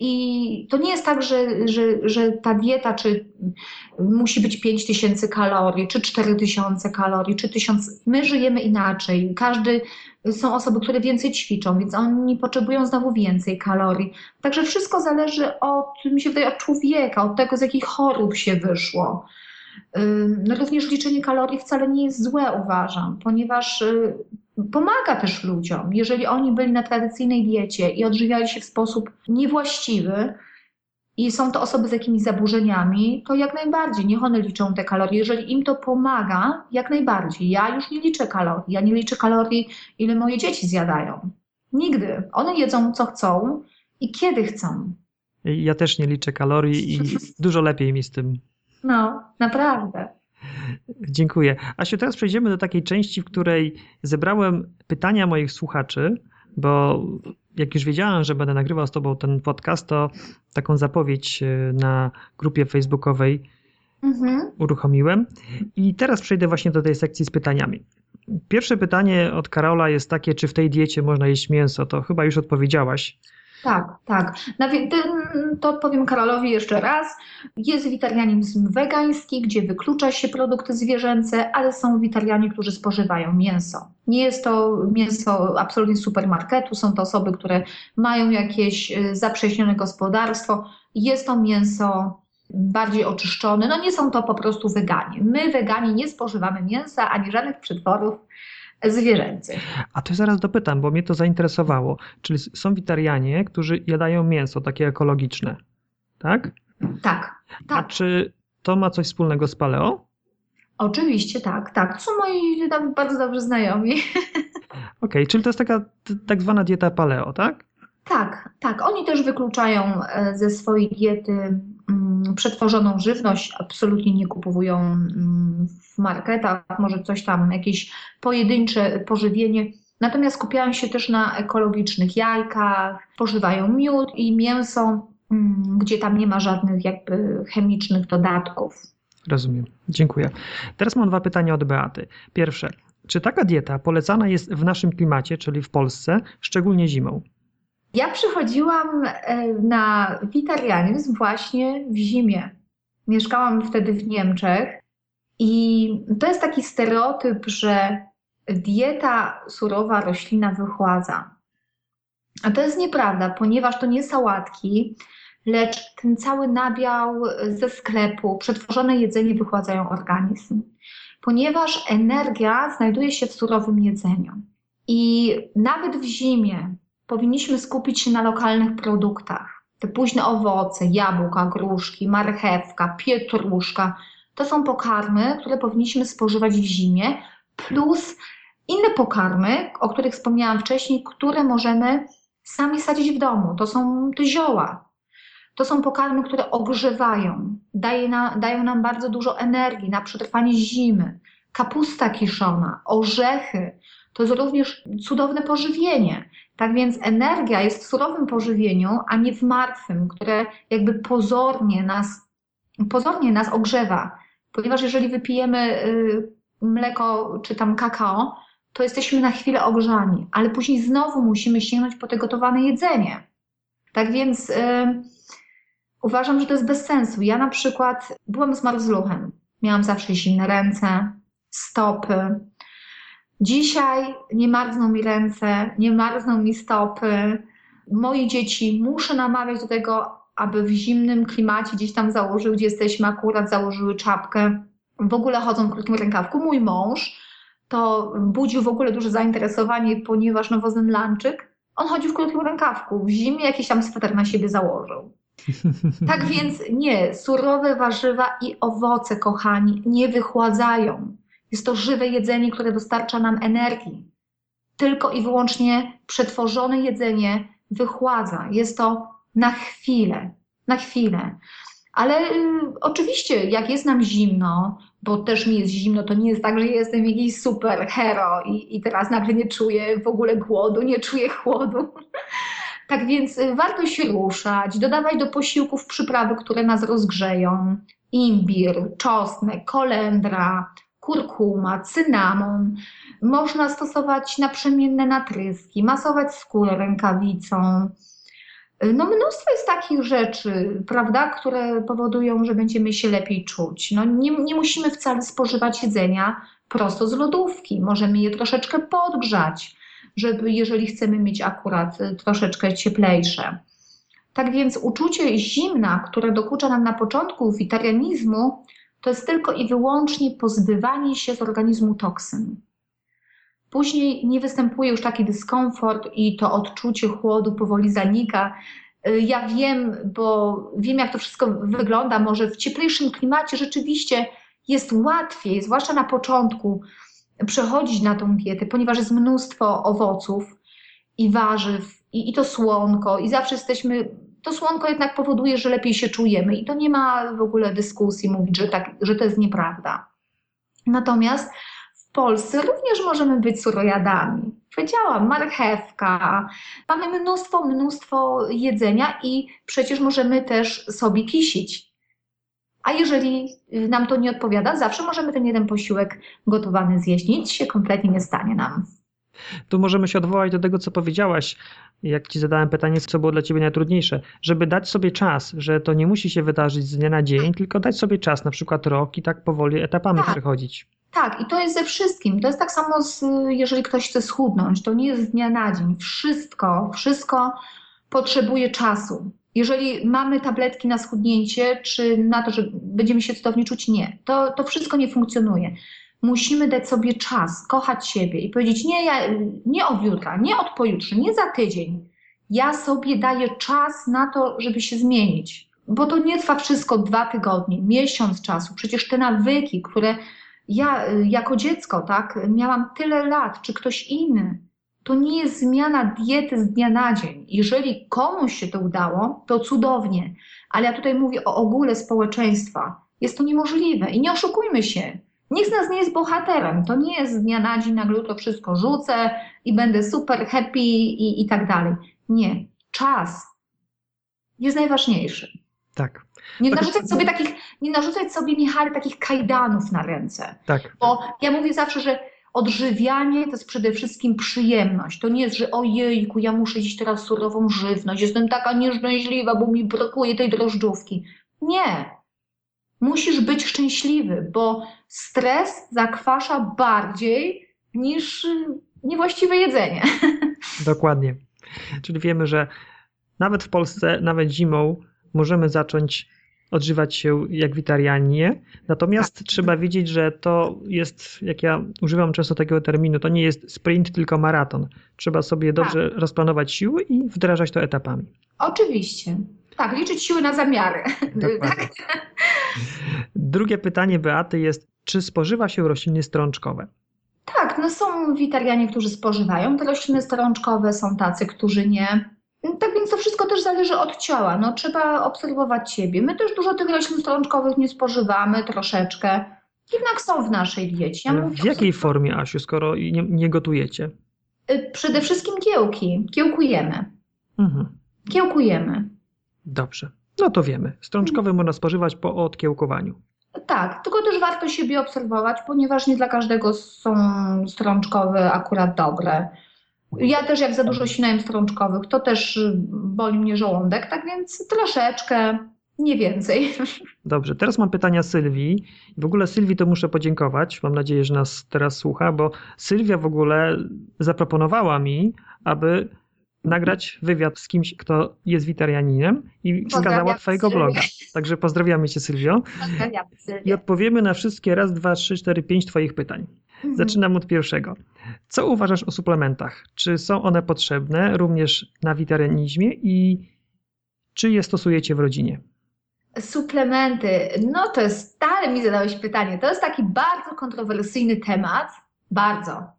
i to nie jest tak, że, że, że ta dieta czy musi być 5000 kalorii, czy 4000 kalorii, czy 1000. My żyjemy inaczej. Każdy, są osoby, które więcej ćwiczą, więc oni potrzebują znowu więcej kalorii. Także wszystko zależy od, mi się wydaje, od człowieka, od tego, z jakich chorób się wyszło. Również liczenie kalorii wcale nie jest złe, uważam, ponieważ y, pomaga też ludziom. Jeżeli oni byli na tradycyjnej diecie i odżywiali się w sposób niewłaściwy, i są to osoby z jakimiś zaburzeniami, to jak najbardziej, niech one liczą te kalorie. Jeżeli im to pomaga, jak najbardziej. Ja już nie liczę kalorii. Ja nie liczę kalorii, ile moje dzieci zjadają. Nigdy. One jedzą co chcą i kiedy chcą. Ja też nie liczę kalorii i [LAUGHS] dużo lepiej mi z tym. No, naprawdę. Dziękuję. Asiu, teraz przejdziemy do takiej części, w której zebrałem pytania moich słuchaczy, bo jak już wiedziałem, że będę nagrywał z Tobą ten podcast, to taką zapowiedź e, na grupie facebookowej mhm. uruchomiłem. I teraz przejdę właśnie do tej sekcji z pytaniami. Pierwsze pytanie od Karola jest takie, czy w tej diecie można jeść mięso? To chyba już odpowiedziałaś. Tak, tak. To odpowiem Karolowi jeszcze raz. Jest witarianizm wegański, gdzie wyklucza się produkty zwierzęce, ale są witarianie, którzy spożywają mięso. Nie jest to mięso absolutnie supermarketu, są to osoby, które mają jakieś y, zaprześnione gospodarstwo. Jest to mięso bardziej oczyszczone. No nie są to po prostu weganie. My, wegani, nie spożywamy mięsa ani żadnych przetworów zwierzęcych. A to zaraz dopytam, bo mnie to zainteresowało. Czyli są witarianie, którzy jadają mięso takie ekologiczne, tak? Tak. tak. A czy to ma coś wspólnego z paleo? Oczywiście tak, tak. To są moi bardzo dobrzy znajomi. [LAUGHS] Okej, okay, czyli to jest taka tak zwana dieta paleo, tak? Tak, tak. Oni też wykluczają e, ze swojej diety przetworzoną żywność absolutnie nie kupują mm, w marketach, może coś tam, jakieś pojedyncze pożywienie. Natomiast skupiają się też na ekologicznych jajkach, pożywają miód i mięso, mm, gdzie tam nie ma żadnych jakby chemicznych dodatków. Rozumiem, dziękuję. Teraz mam dwa pytania od Beaty. Pierwsze, czy taka dieta polecana jest w naszym klimacie, czyli w Polsce, szczególnie zimą? Ja przychodziłam e, na witarianizm właśnie w zimie. Mieszkałam wtedy w Niemczech i to jest taki stereotyp, że dieta surowa roślina wychładza. A to jest nieprawda, ponieważ to nie sałatki, lecz ten cały nabiał ze sklepu, przetworzone jedzenie wychładzają organizm. Ponieważ energia znajduje się w surowym jedzeniu. I nawet w zimie, powinniśmy skupić się na lokalnych produktach. Te późne owoce, jabłka, gruszki, marchewka, pietruszka to są pokarmy, które powinniśmy spożywać w zimie, plus inne pokarmy, o których wspomniałam wcześniej, które możemy sami sadzić w domu. To są te zioła. To są pokarmy, które ogrzewają, daje na, dają nam bardzo dużo energii na przetrwanie zimy. Kapusta kiszona, orzechy, to jest również cudowne pożywienie. Tak więc energia jest w surowym pożywieniu, a nie w martwym, które jakby pozornie nas, pozornie nas ogrzewa. Ponieważ jeżeli wypijemy y, mleko czy tam kakao, to jesteśmy na chwilę ogrzani, ale później znowu musimy sięgnąć po te gotowane jedzenie. Tak więc yy, uważam, że to jest bez sensu. Ja na przykład byłam z marzluchem. Miałam zawsze zimne ręce, stopy, Dzisiaj nie marzną mi ręce, nie marzną mi stopy. Moje dzieci muszę namawiać do tego, aby w zimnym klimacie gdzieś tam założyły, gdzie jesteśmy akurat, założyły czapkę. W ogóle chodzą w krótkim rękawku. Mój mąż to budził w ogóle duże zainteresowanie, ponieważ nowozemlandczyk, on chodził w krótkim rękawku. W zimie jakiś tam sweter na siebie założył. Tak [LAUGHS] więc nie, surowe warzywa i owoce, kochani, nie wychładzają. Jest to żywe jedzenie, które dostarcza nam energii. Tylko i wyłącznie przetworzone jedzenie wychładza. Jest to na chwilę, na chwilę. Ale y, oczywiście, jak jest nam zimno, bo też mi jest zimno, to nie jest tak, że jestem jakiś super hero i, i teraz nagle nie czuję w ogóle głodu, nie czuję chłodu. [LAUGHS] tak więc y, warto się ruszać, dodawać do posiłków przyprawy, które nas rozgrzeją. Imbir, czosnek, kolendra, kurkuma, cynamon. Można stosować naprzemienne natryski, masować skórę rękawicą. No mnóstwo jest takich rzeczy, prawda, które powodują, że będziemy się lepiej czuć. No nie, nie musimy wcale spożywać jedzenia prosto z lodówki. Możemy je troszeczkę podgrzać, żeby jeżeli chcemy mieć akurat troszeczkę cieplejsze. Tak więc uczucie zimna, które dokucza nam na początku witarianizmu, to jest tylko i wyłącznie pozbywanie się z organizmu toksyn. Później nie występuje już taki dyskomfort i to odczucie chłodu powoli zanika. Y, ja wiem, bo wiem, jak to wszystko wygląda. Może w cieplejszym klimacie rzeczywiście jest łatwiej, zwłaszcza na początku, przechodzić na tą dietę, ponieważ jest mnóstwo owoców i warzyw, i, i to słonko, i zawsze jesteśmy to słonko jednak powoduje, że lepiej się czujemy i to nie ma w ogóle dyskusji mówić, że, tak, że to jest nieprawda. Natomiast w Polsce również możemy być surojadami. Powiedziałam, marchewka, mamy mnóstwo, mnóstwo jedzenia i przecież możemy też sobie kisić. A jeżeli nam to nie odpowiada, zawsze możemy ten jeden posiłek gotowany zjeść. Nic się kompletnie nie stanie nam. Tu możemy się odwołać do tego, co powiedziałaś, jak ci zadałem pytanie, co było dla ciebie najtrudniejsze, żeby dać sobie czas, że to nie musi się wydarzyć z dnia na dzień, tylko dać sobie czas, na przykład rok i tak powoli etapami tak. przechodzić. Tak, i to jest ze wszystkim. To jest tak samo, z, jeżeli ktoś chce schudnąć, to nie jest z dnia na dzień. Wszystko, wszystko potrzebuje czasu. Jeżeli mamy tabletki na schudnięcie, czy na to, że będziemy się cudownie czuć, nie. To, to wszystko nie funkcjonuje. Musimy dać sobie czas, kochać siebie i powiedzieć: Nie, ja, nie od jutra, nie od pojutrze, nie za tydzień. Ja sobie daję czas na to, żeby się zmienić. Bo to nie trwa wszystko dwa tygodnie, miesiąc czasu. Przecież te nawyki, które ja jako dziecko, tak, miałam tyle lat, czy ktoś inny, to nie jest zmiana diety z dnia na dzień. Jeżeli komuś się to udało, to cudownie, ale ja tutaj mówię o ogóle społeczeństwa. Jest to niemożliwe i nie oszukujmy się. Nikt z nas nie jest bohaterem. To nie jest z dnia na dzień nagle to wszystko rzucę i będę super happy i, i tak dalej. Nie. Czas jest najważniejszy. Tak. Nie narzucać sobie takich, nie narzucać sobie, Michale, takich kajdanów na ręce. Tak. Bo ja mówię zawsze, że odżywianie to jest przede wszystkim przyjemność. To nie jest, że ojejku, ja muszę jeść teraz surową żywność, jestem taka nieszczęśliwa, bo mi brakuje tej drożdżówki. Nie. Musisz być szczęśliwy, bo stres zakwasza bardziej niż niewłaściwe jedzenie. [LAUGHS] Dokładnie. Czyli wiemy, że nawet w Polsce, nawet zimą możemy zacząć odżywać się jak witarianie. Natomiast tak. trzeba wiedzieć, że to jest, jak ja używam często takiego terminu, to nie jest sprint, tylko maraton. Trzeba sobie dobrze tak. rozplanować siły i wdrażać to etapami. Oczywiście. Tak, liczyć siły na zamiary. [LAUGHS] Tak? Drugie pytanie Beaty jest, czy spożywa się rośliny strączkowe? Tak, no są witarianie, którzy spożywają te rośliny strączkowe, są tacy, którzy nie. Tak więc to wszystko też zależy od ciała. No, trzeba obserwować siebie. My też dużo tych roślin strączkowych nie spożywamy, troszeczkę. Jednak są w naszej diecie. Ja w jakiej formie, Asiu, skoro nie, nie, gotujecie? Y, przede wszystkim kiełki. Kiełkujemy. Mhm. Kiełkujemy. Dobrze. No to wiemy. Strączkowe można spożywać po odkiełkowaniu. Tak, tylko też warto siebie obserwować, ponieważ nie dla każdego są strączkowe akurat dobre. Ja też jak za dużo śniałem strączkowych, to też boli mnie żołądek, tak więc troszeczkę, nie więcej. [LAUGHS] Dobrze, teraz mam pytania Sylwii. W ogóle Sylwii to muszę podziękować. Mam nadzieję, że nas teraz słucha, bo Sylwia w ogóle zaproponowała mi, aby nagrać wywiad z kimś, kto jest witarianinem i wskazała twojego bloga. Także pozdrawiamy cię Sylwio. I odpowiemy na wszystkie raz, dwa, trzy, cztery, pięć twoich pytań. Mhm. Zaczynam od pierwszego. Co uważasz o suplementach? Czy są one potrzebne również na witarianizmie i czy je stosujecie w rodzinie? Suplementy. No to jest, stale mi zadałeś pytanie. To jest taki bardzo kontrowersyjny temat. Bardzo.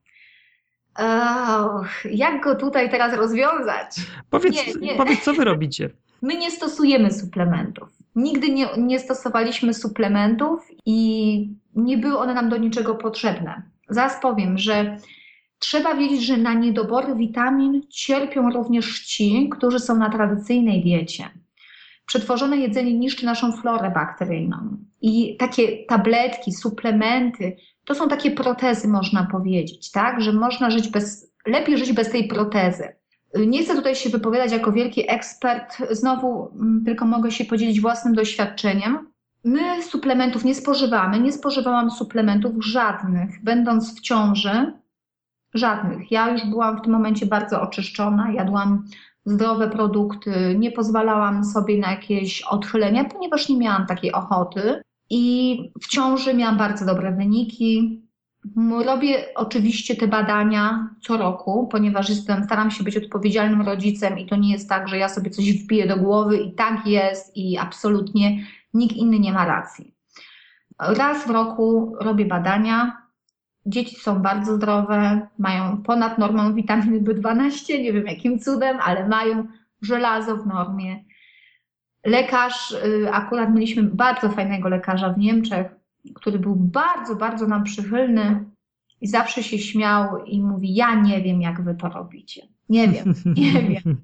Och, jak go tutaj teraz rozwiązać? Powiedz, nie, nie. powiedz, co wy robicie. My nie stosujemy suplementów. Nigdy nie, nie stosowaliśmy suplementów i nie były one nam do niczego potrzebne. Zaraz powiem, że trzeba wiedzieć, że na niedobory witamin cierpią również ci, którzy są na tradycyjnej diecie. Przetworzone jedzenie niszczy naszą florę bakteryjną. I takie tabletki, suplementy, to są takie protezy, można powiedzieć, tak? Że można żyć bez, lepiej żyć bez tej protezy. Nie chcę tutaj się wypowiadać jako wielki ekspert, znowu mm, tylko mogę się podzielić własnym doświadczeniem. My suplementów nie spożywamy, nie spożywałam suplementów żadnych, będąc w ciąży, żadnych. Ja już byłam w tym momencie bardzo oczyszczona, jadłam zdrowe produkty, nie pozwalałam sobie na jakieś odchylenia, ponieważ nie miałam takiej ochoty. I w ciąży miałam bardzo dobre wyniki. Robię oczywiście te badania co roku, ponieważ jestem, staram się być odpowiedzialnym rodzicem i to nie jest tak, że ja sobie coś wbiję do głowy i tak jest i absolutnie nikt inny nie ma racji. Raz w roku robię badania. Dzieci są bardzo zdrowe, mają ponad normą witaminy B12, nie wiem jakim cudem, ale mają żelazo w normie. Lekarz, y, akurat mieliśmy bardzo fajnego lekarza w Niemczech, który był bardzo, bardzo nam przychylny i zawsze się śmiał i mówi: Ja nie wiem, jak wy to robicie. Nie wiem, [LAUGHS] nie wiem.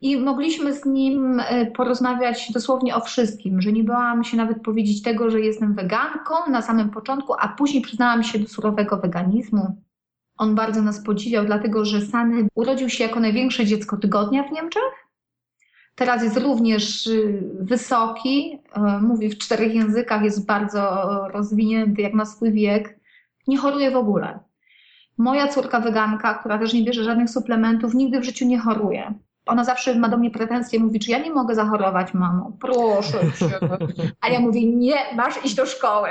i mogliśmy z nim e, porozmawiać dosłownie o wszystkim, że nie bałam się nawet powiedzieć tego, że jestem weganką na samym początku, a później przyznałam się do surowego weganizmu. On bardzo nas podziwiał, dlatego że Sany urodził się jako największe dziecko tygodnia w Niemczech. Teraz jest również y, wysoki, e, mówi w czterech językach, jest bardzo rozwinięty jak na swój wiek. Nie choruje w ogóle. Moja córka weganka, która też nie bierze żadnych suplementów, nigdy w życiu nie choruje. Ona zawsze ma do mnie pretensje, mówi, czy ja nie mogę zachorować, mamo? Proszę cię. A ja mówię, nie, masz iść do szkoły.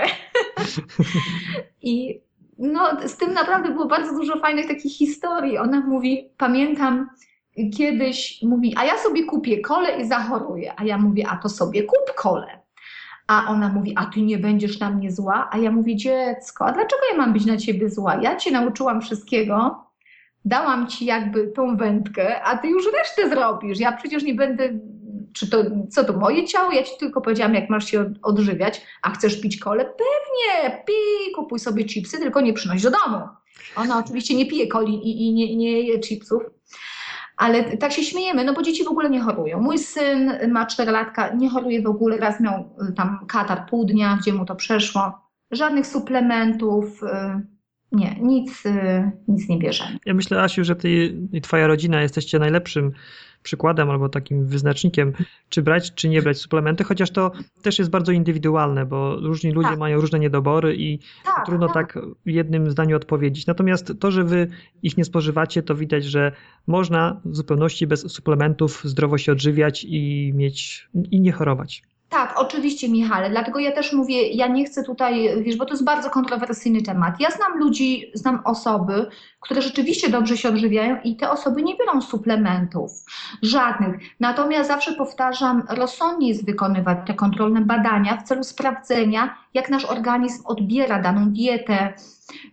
[LAUGHS] I no, z tym naprawdę było bardzo dużo fajnych takich historii. Ona mówi, pamiętam kiedyś, mówi, a ja sobie kupię kole i zachoruję. A ja mówię, a to sobie kup kole. A ona mówi, a ty nie będziesz na mnie zła? A ja mówię, dziecko, a dlaczego ja mam być na ciebie zła? Ja cię nauczyłam wszystkiego, dałam ci jakby tą wędkę, a ty już resztę zrobisz. Ja przecież nie będę, czy to, co to moje ciało? Ja ci tylko powiedziałam, jak masz się odżywiać, a chcesz pić kole? Pewnie, pij, kupuj sobie chipsy, tylko nie przynoś do domu. Ona oczywiście nie pije coli i, i nie, nie je chipsów, ale tak się śmiejemy, no bo dzieci w ogóle nie chorują. Mój syn ma 4 latka, nie choruje w ogóle, raz miał y, tam katar pół dnia, gdzie mu to przeszło. Żadnych suplementów, y, nie, nic, y, nic nie bierzemy. Ja myślę, Asiu, że ty i twoja rodzina jesteście najlepszym przykładem albo takim wyznacznikiem, czy brać, czy nie brać suplementy, chociaż to też jest bardzo indywidualne, bo różni ludzie tak. mają różne niedobory i tak, trudno tak. tak w jednym zdaniu odpowiedzieć. Natomiast to, że wy ich nie spożywacie, to widać, że można w zupełności bez suplementów zdrowo się odżywiać i mieć i nie chorować. Tak, oczywiście, Michale. Dlatego ja też mówię, ja nie chcę tutaj, wiesz, bo to jest bardzo kontrowersyjny temat. Ja znam ludzi, znam osoby, które rzeczywiście dobrze się odżywiają i te osoby nie biorą suplementów, żadnych. Natomiast zawsze powtarzam, rozsądnie jest wykonywać te kontrolne badania w celu sprawdzenia, jak nasz organizm odbiera daną dietę.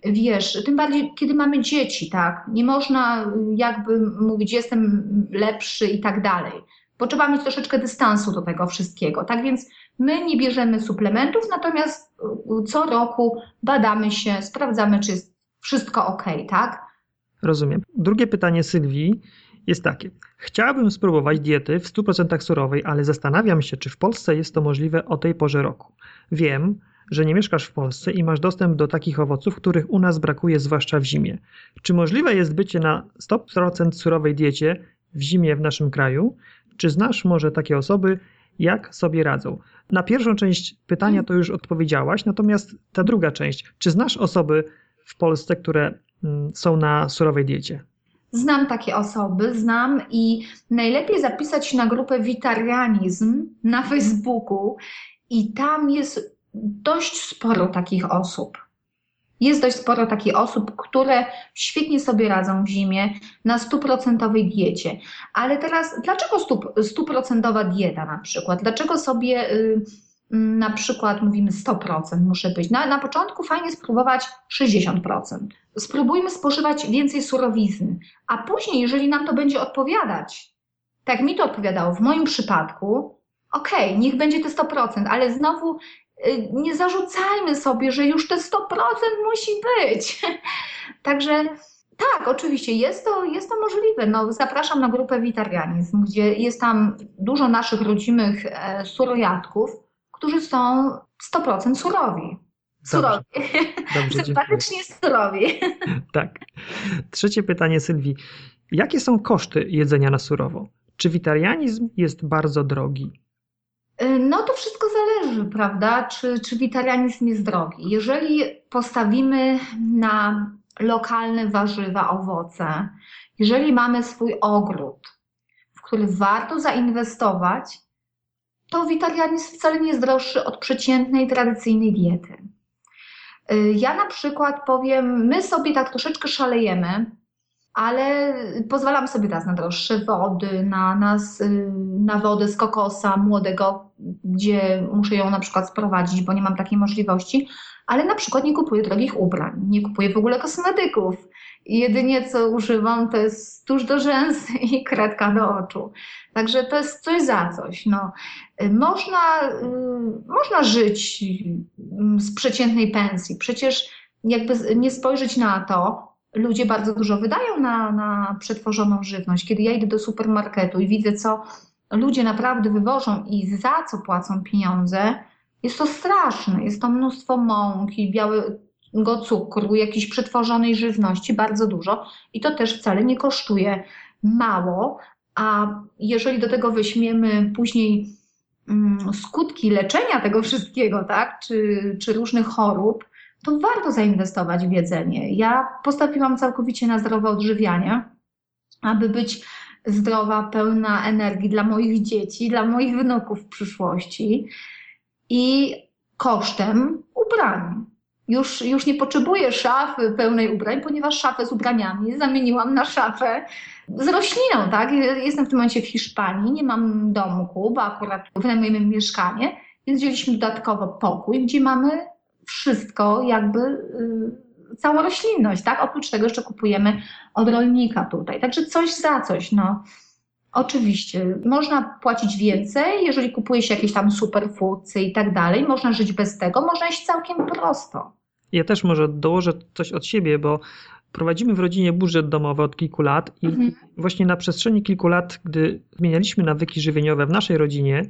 Wiesz, tym bardziej, kiedy mamy dzieci, tak? Nie można jakby mówić, jestem lepszy i tak dalej bo trzeba mieć troszeczkę dystansu do tego wszystkiego. Tak więc my nie bierzemy suplementów, natomiast y, co roku badamy się, sprawdzamy, czy jest wszystko ok, tak? Rozumiem. Drugie pytanie Sylwii jest takie. Chciałabym spróbować diety w 100% surowej, ale zastanawiam się, czy w Polsce jest to możliwe o tej porze roku. Wiem, że nie mieszkasz w Polsce i masz dostęp do takich owoców, których u nas brakuje, zwłaszcza w zimie. Czy możliwe jest bycie na 100% surowej diecie w zimie w naszym kraju? Czy znasz może takie osoby, jak sobie radzą? Na pierwszą część pytania to już odpowiedziałaś, natomiast ta druga część, czy znasz osoby w Polsce, które mm, są na surowej diecie? Znam takie osoby, znam i najlepiej zapisać się na grupę Witarianizm na Facebooku i tam jest dość sporo takich osób. Jest dość sporo takich osób, które świetnie sobie radzą w zimie na stuprocentowej diecie. Ale teraz, dlaczego stuprocentowa dieta na przykład? Dlaczego sobie y, na przykład mówimy 100% muszę być? Na, na początku fajnie spróbować 60%. Spróbujmy spożywać więcej surowizny, a później, jeżeli nam to będzie odpowiadać, tak mi to odpowiadało w moim przypadku, okej, okay, niech będzie te 100%, ale znowu nie zarzucajmy sobie, że już te 100% musi być. [LAUGHS] Także tak, oczywiście jest to, jest to możliwe. No, zapraszam na grupę Witarianizm, gdzie jest tam dużo naszych rodzimych e, surojatków, którzy są 100% surowi. Surowi. Dobrze, Sympatycznie surowi. [LAUGHS] tak. Trzecie pytanie Sylwii. Jakie są koszty jedzenia na surowo? Czy witarianizm jest bardzo drogi? Y, no to wszystko zależy, prawda, czy, czy witarianizm jest drogi. Jeżeli postawimy na lokalne warzywa, owoce, jeżeli mamy swój ogród, w który warto zainwestować, to witarianizm wcale nie jest droższy od przeciętnej, tradycyjnej diety. Y, ja na przykład powiem, my sobie tak troszeczkę szalejemy, ale pozwalam sobie teraz na droższe wody, na, na, na wodę z kokosa młodego, gdzie muszę ją na przykład sprowadzić, bo nie mam takiej możliwości, ale na przykład nie kupuję drogich ubrań, nie kupuję w ogóle kosmetyków. Jedynie co używam to jest tuż do rzęs [LAUGHS] i kredka do oczu. Także to jest coś za coś. No, można, można żyć z przeciętnej pensji. Przecież jakby nie spojrzeć na to, ludzie bardzo dużo wydają na, na przetworzoną żywność. Kiedy ja idę do supermarketu i widzę, co ludzie naprawdę wywożą i za co płacą pieniądze, jest to straszne. Jest to mnóstwo mąki, białego cukru, jakiejś przetworzonej żywności, bardzo dużo. I to też wcale nie kosztuje mało. A jeżeli do tego weźmiemy później mm, skutki leczenia tego wszystkiego, tak, czy, czy różnych chorób, to warto zainwestować w jedzenie. Ja postawiłam całkowicie na zdrowe odżywianie, aby być zdrowa, pełna energii dla moich dzieci, dla moich wnuków w przyszłości i kosztem ubrań. Już, już nie potrzebuję szafy pełnej ubrań, ponieważ szafę z ubraniami zamieniłam na szafę z rośliną, tak? Jestem w tym momencie w Hiszpanii, nie mam domku, bo akurat wynajmujemy mieszkanie, więc wzięliśmy dodatkowo pokój, gdzie mamy wszystko, jakby y, całą roślinność, tak? Oprócz tego jeszcze kupujemy od rolnika tutaj. Także coś za coś, no. Oczywiście, można płacić więcej, jeżeli kupuje się jakieś tam superfoodsy i tak dalej. Można żyć bez tego, można iść całkiem prosto. Ja też może dołożę coś od siebie, bo prowadzimy w rodzinie budżet domowy od kilku lat i mhm. właśnie na przestrzeni kilku lat, gdy zmienialiśmy nawyki żywieniowe w naszej rodzinie,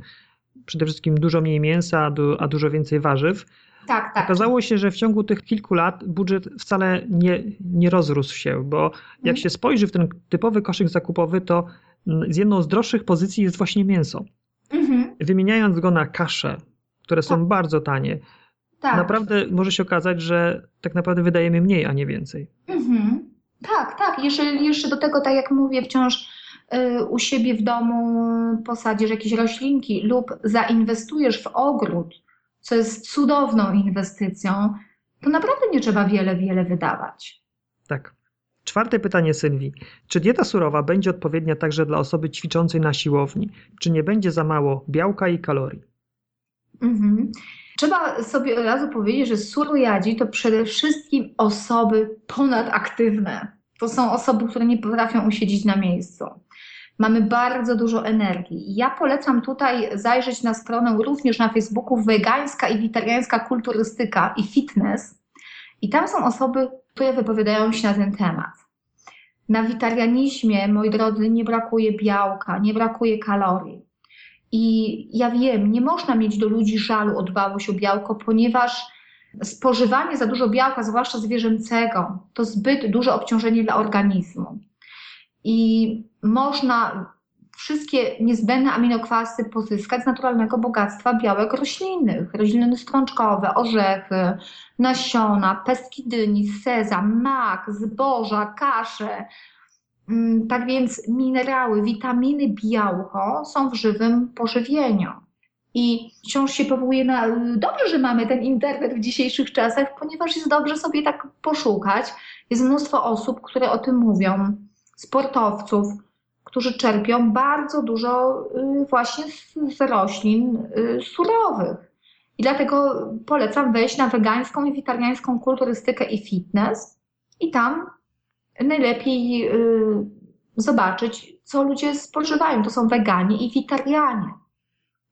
przede wszystkim dużo mniej mięsa, a dużo więcej warzyw, tak, tak. Okazało się, że w ciągu tych kilku lat budżet wcale nie, nie rozrósł się, bo jak mhm. się spojrzy w ten typowy koszyk zakupowy, to z jedną z droższych pozycji jest właśnie mięso. Mhm. Wymieniając go na kasze, które są tak. bardzo tanie, tak. naprawdę może się okazać, że tak naprawdę wydajemy mniej, a nie więcej. Mhm. Tak, tak. Jeżeli jeszcze do tego, tak jak mówię, wciąż y, u siebie w domu posadzisz jakieś roślinki lub zainwestujesz w ogród, co jest cudowną inwestycją, to naprawdę nie trzeba wiele, wiele wydawać. Tak. Czwarte pytanie Sylwii. Czy dieta surowa będzie odpowiednia także dla osoby ćwiczącej na siłowni? Czy nie będzie za mało białka i kalorii? Mhm. Trzeba sobie od razu powiedzieć, że surojadzi to przede wszystkim osoby ponadaktywne. To są osoby, które nie potrafią usiedzieć na miejscu. Mamy bardzo dużo energii. Ja polecam tutaj zajrzeć na stronę również na Facebooku wegańska i witariańska kulturystyka i fitness. I tam są osoby, które wypowiadają się na ten temat. Na witarianizmie, moi drodzy, nie brakuje białka, nie brakuje kalorii. I ja wiem, nie można mieć do ludzi żalu o dbałość o białko, ponieważ spożywanie za dużo białka, zwłaszcza zwierzęcego, to zbyt duże obciążenie dla organizmu. I można wszystkie niezbędne aminokwasy pozyskać z naturalnego bogactwa białek roślinnych. Rośliny strączkowe, orzechy, nasiona, pestki dyni, sezam, mak, zboża, kasze. Mm, tak więc minerały, witaminy, białko są w żywym pożywieniu. I wciąż się powołuje na. Dobrze, że mamy ten internet w dzisiejszych czasach, ponieważ jest dobrze sobie tak poszukać. Jest mnóstwo osób, które o tym mówią, sportowców, którzy czerpią bardzo dużo y, właśnie z, roślin y, surowych. I dlatego polecam wejść na wegańską i witariańską kulturystykę i fitness i tam najlepiej y, zobaczyć, co ludzie spożywają. To są weganie i witarianie.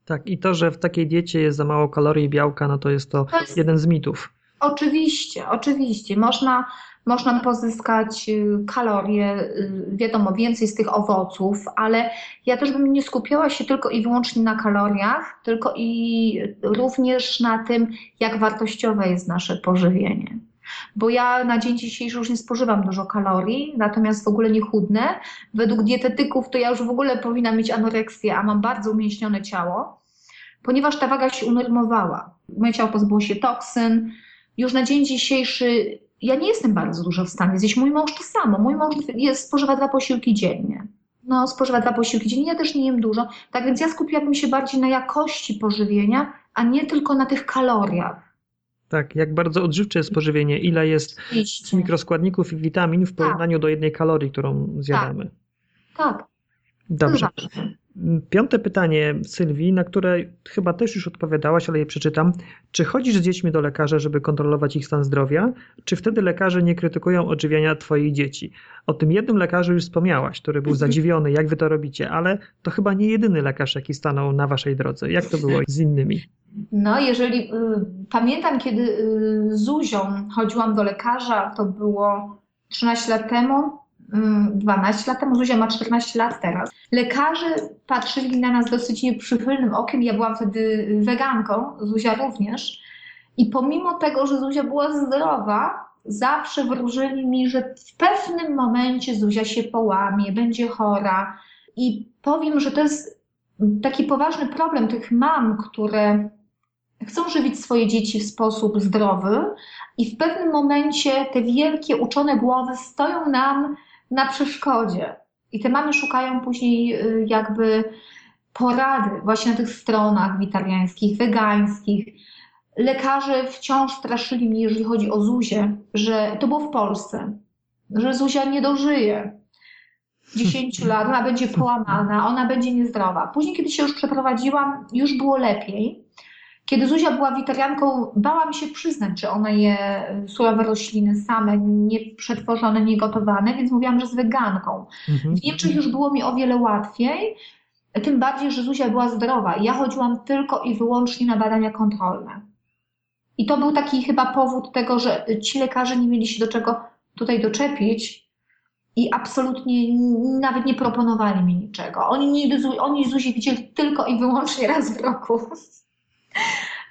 Tak, i to, że w takiej diecie jest za mało kalorii i białka, no to jest to, to jest... jeden z mitów. Oczywiście, oczywiście. Można można pozyskać y, kalorie, y, wiadomo, więcej z tych owoców, ale ja też bym nie skupiała się tylko i wyłącznie na kaloriach, tylko i również na tym, jak wartościowe jest nasze pożywienie. Bo ja na dzień dzisiejszy już nie spożywam dużo kalorii, natomiast w ogóle nie chudnę. Według dietetyków to ja już w ogóle powinna mieć anoreksję, a mam bardzo umięśnione ciało, ponieważ ta waga się unormowała. Moje ciało pozbyło się toksyn. Już na dzień dzisiejszy ja nie jestem bardzo dużo w stanie zjeść. Mój mąż to samo. Mój mąż jest, spożywa dwa posiłki dziennie. No, spożywa dwa posiłki dziennie. Ja też nie jem dużo. Tak więc ja skupiłabym się bardziej na jakości pożywienia, a nie tylko na tych kaloriach. Tak, jak bardzo odżywcze jest pożywienie, ile jest Oczywiście. mikroskładników i witamin w porównaniu tak. do jednej kalorii, którą zjadamy. Tak. tak. Dobrze. Piąte pytanie Sylwii, na które chyba też już odpowiadałaś, ale je przeczytam. Czy chodzisz z dziećmi do lekarza, żeby kontrolować ich stan zdrowia? Czy wtedy lekarze nie krytykują odżywiania twoich dzieci? O tym jednym lekarzu już wspomniałaś, który był zadziwiony, jak wy to robicie, ale to chyba nie jedyny lekarz, jaki stanął na waszej drodze. Jak to było z innymi? No, jeżeli y, pamiętam, kiedy y, Zuzią chodziłam do lekarza, to było 13 lat temu, 12 lat temu, Zuzia ma 14 lat teraz. Lekarze patrzyli na nas dosyć nieprzychylnym okiem. Ja byłam wtedy weganką, Zuzia również. I pomimo tego, że Zuzia była zdrowa, zawsze wróżyli mi, że w pewnym momencie Zuzia się połamie, będzie chora. I powiem, że to jest taki poważny problem tych mam, które chcą żywić swoje dzieci w sposób zdrowy i w pewnym momencie te wielkie uczone głowy stoją nam na przeszkodzie. I te mamy szukają później y, jakby porady właśnie na tych stronach witariańskich, wegańskich. Lekarze wciąż straszyli mnie, jeżeli chodzi o Zuzię, że to było w Polsce, że Zuzia nie dożyje 10 lat, ona będzie połamana, ona będzie niezdrowa. Później, kiedy się już przeprowadziłam, już było lepiej. Kiedy Zuzia była witarianką, bałam się przyznać, że ona je surowe rośliny same, nie przetworzone, nie gotowane, więc mówiłam, że z weganką. Mhm. W Niemczech już było mi o wiele łatwiej, tym bardziej, że Zuzia była zdrowa. Ja chodziłam tylko i wyłącznie na badania kontrolne. I to był taki chyba powód tego, że ci lekarze nie mieli się do czego tutaj doczepić i absolutnie nawet nie proponowali mi niczego. Oni, nigdy, oni Zuzi widzieli tylko i wyłącznie raz w roku.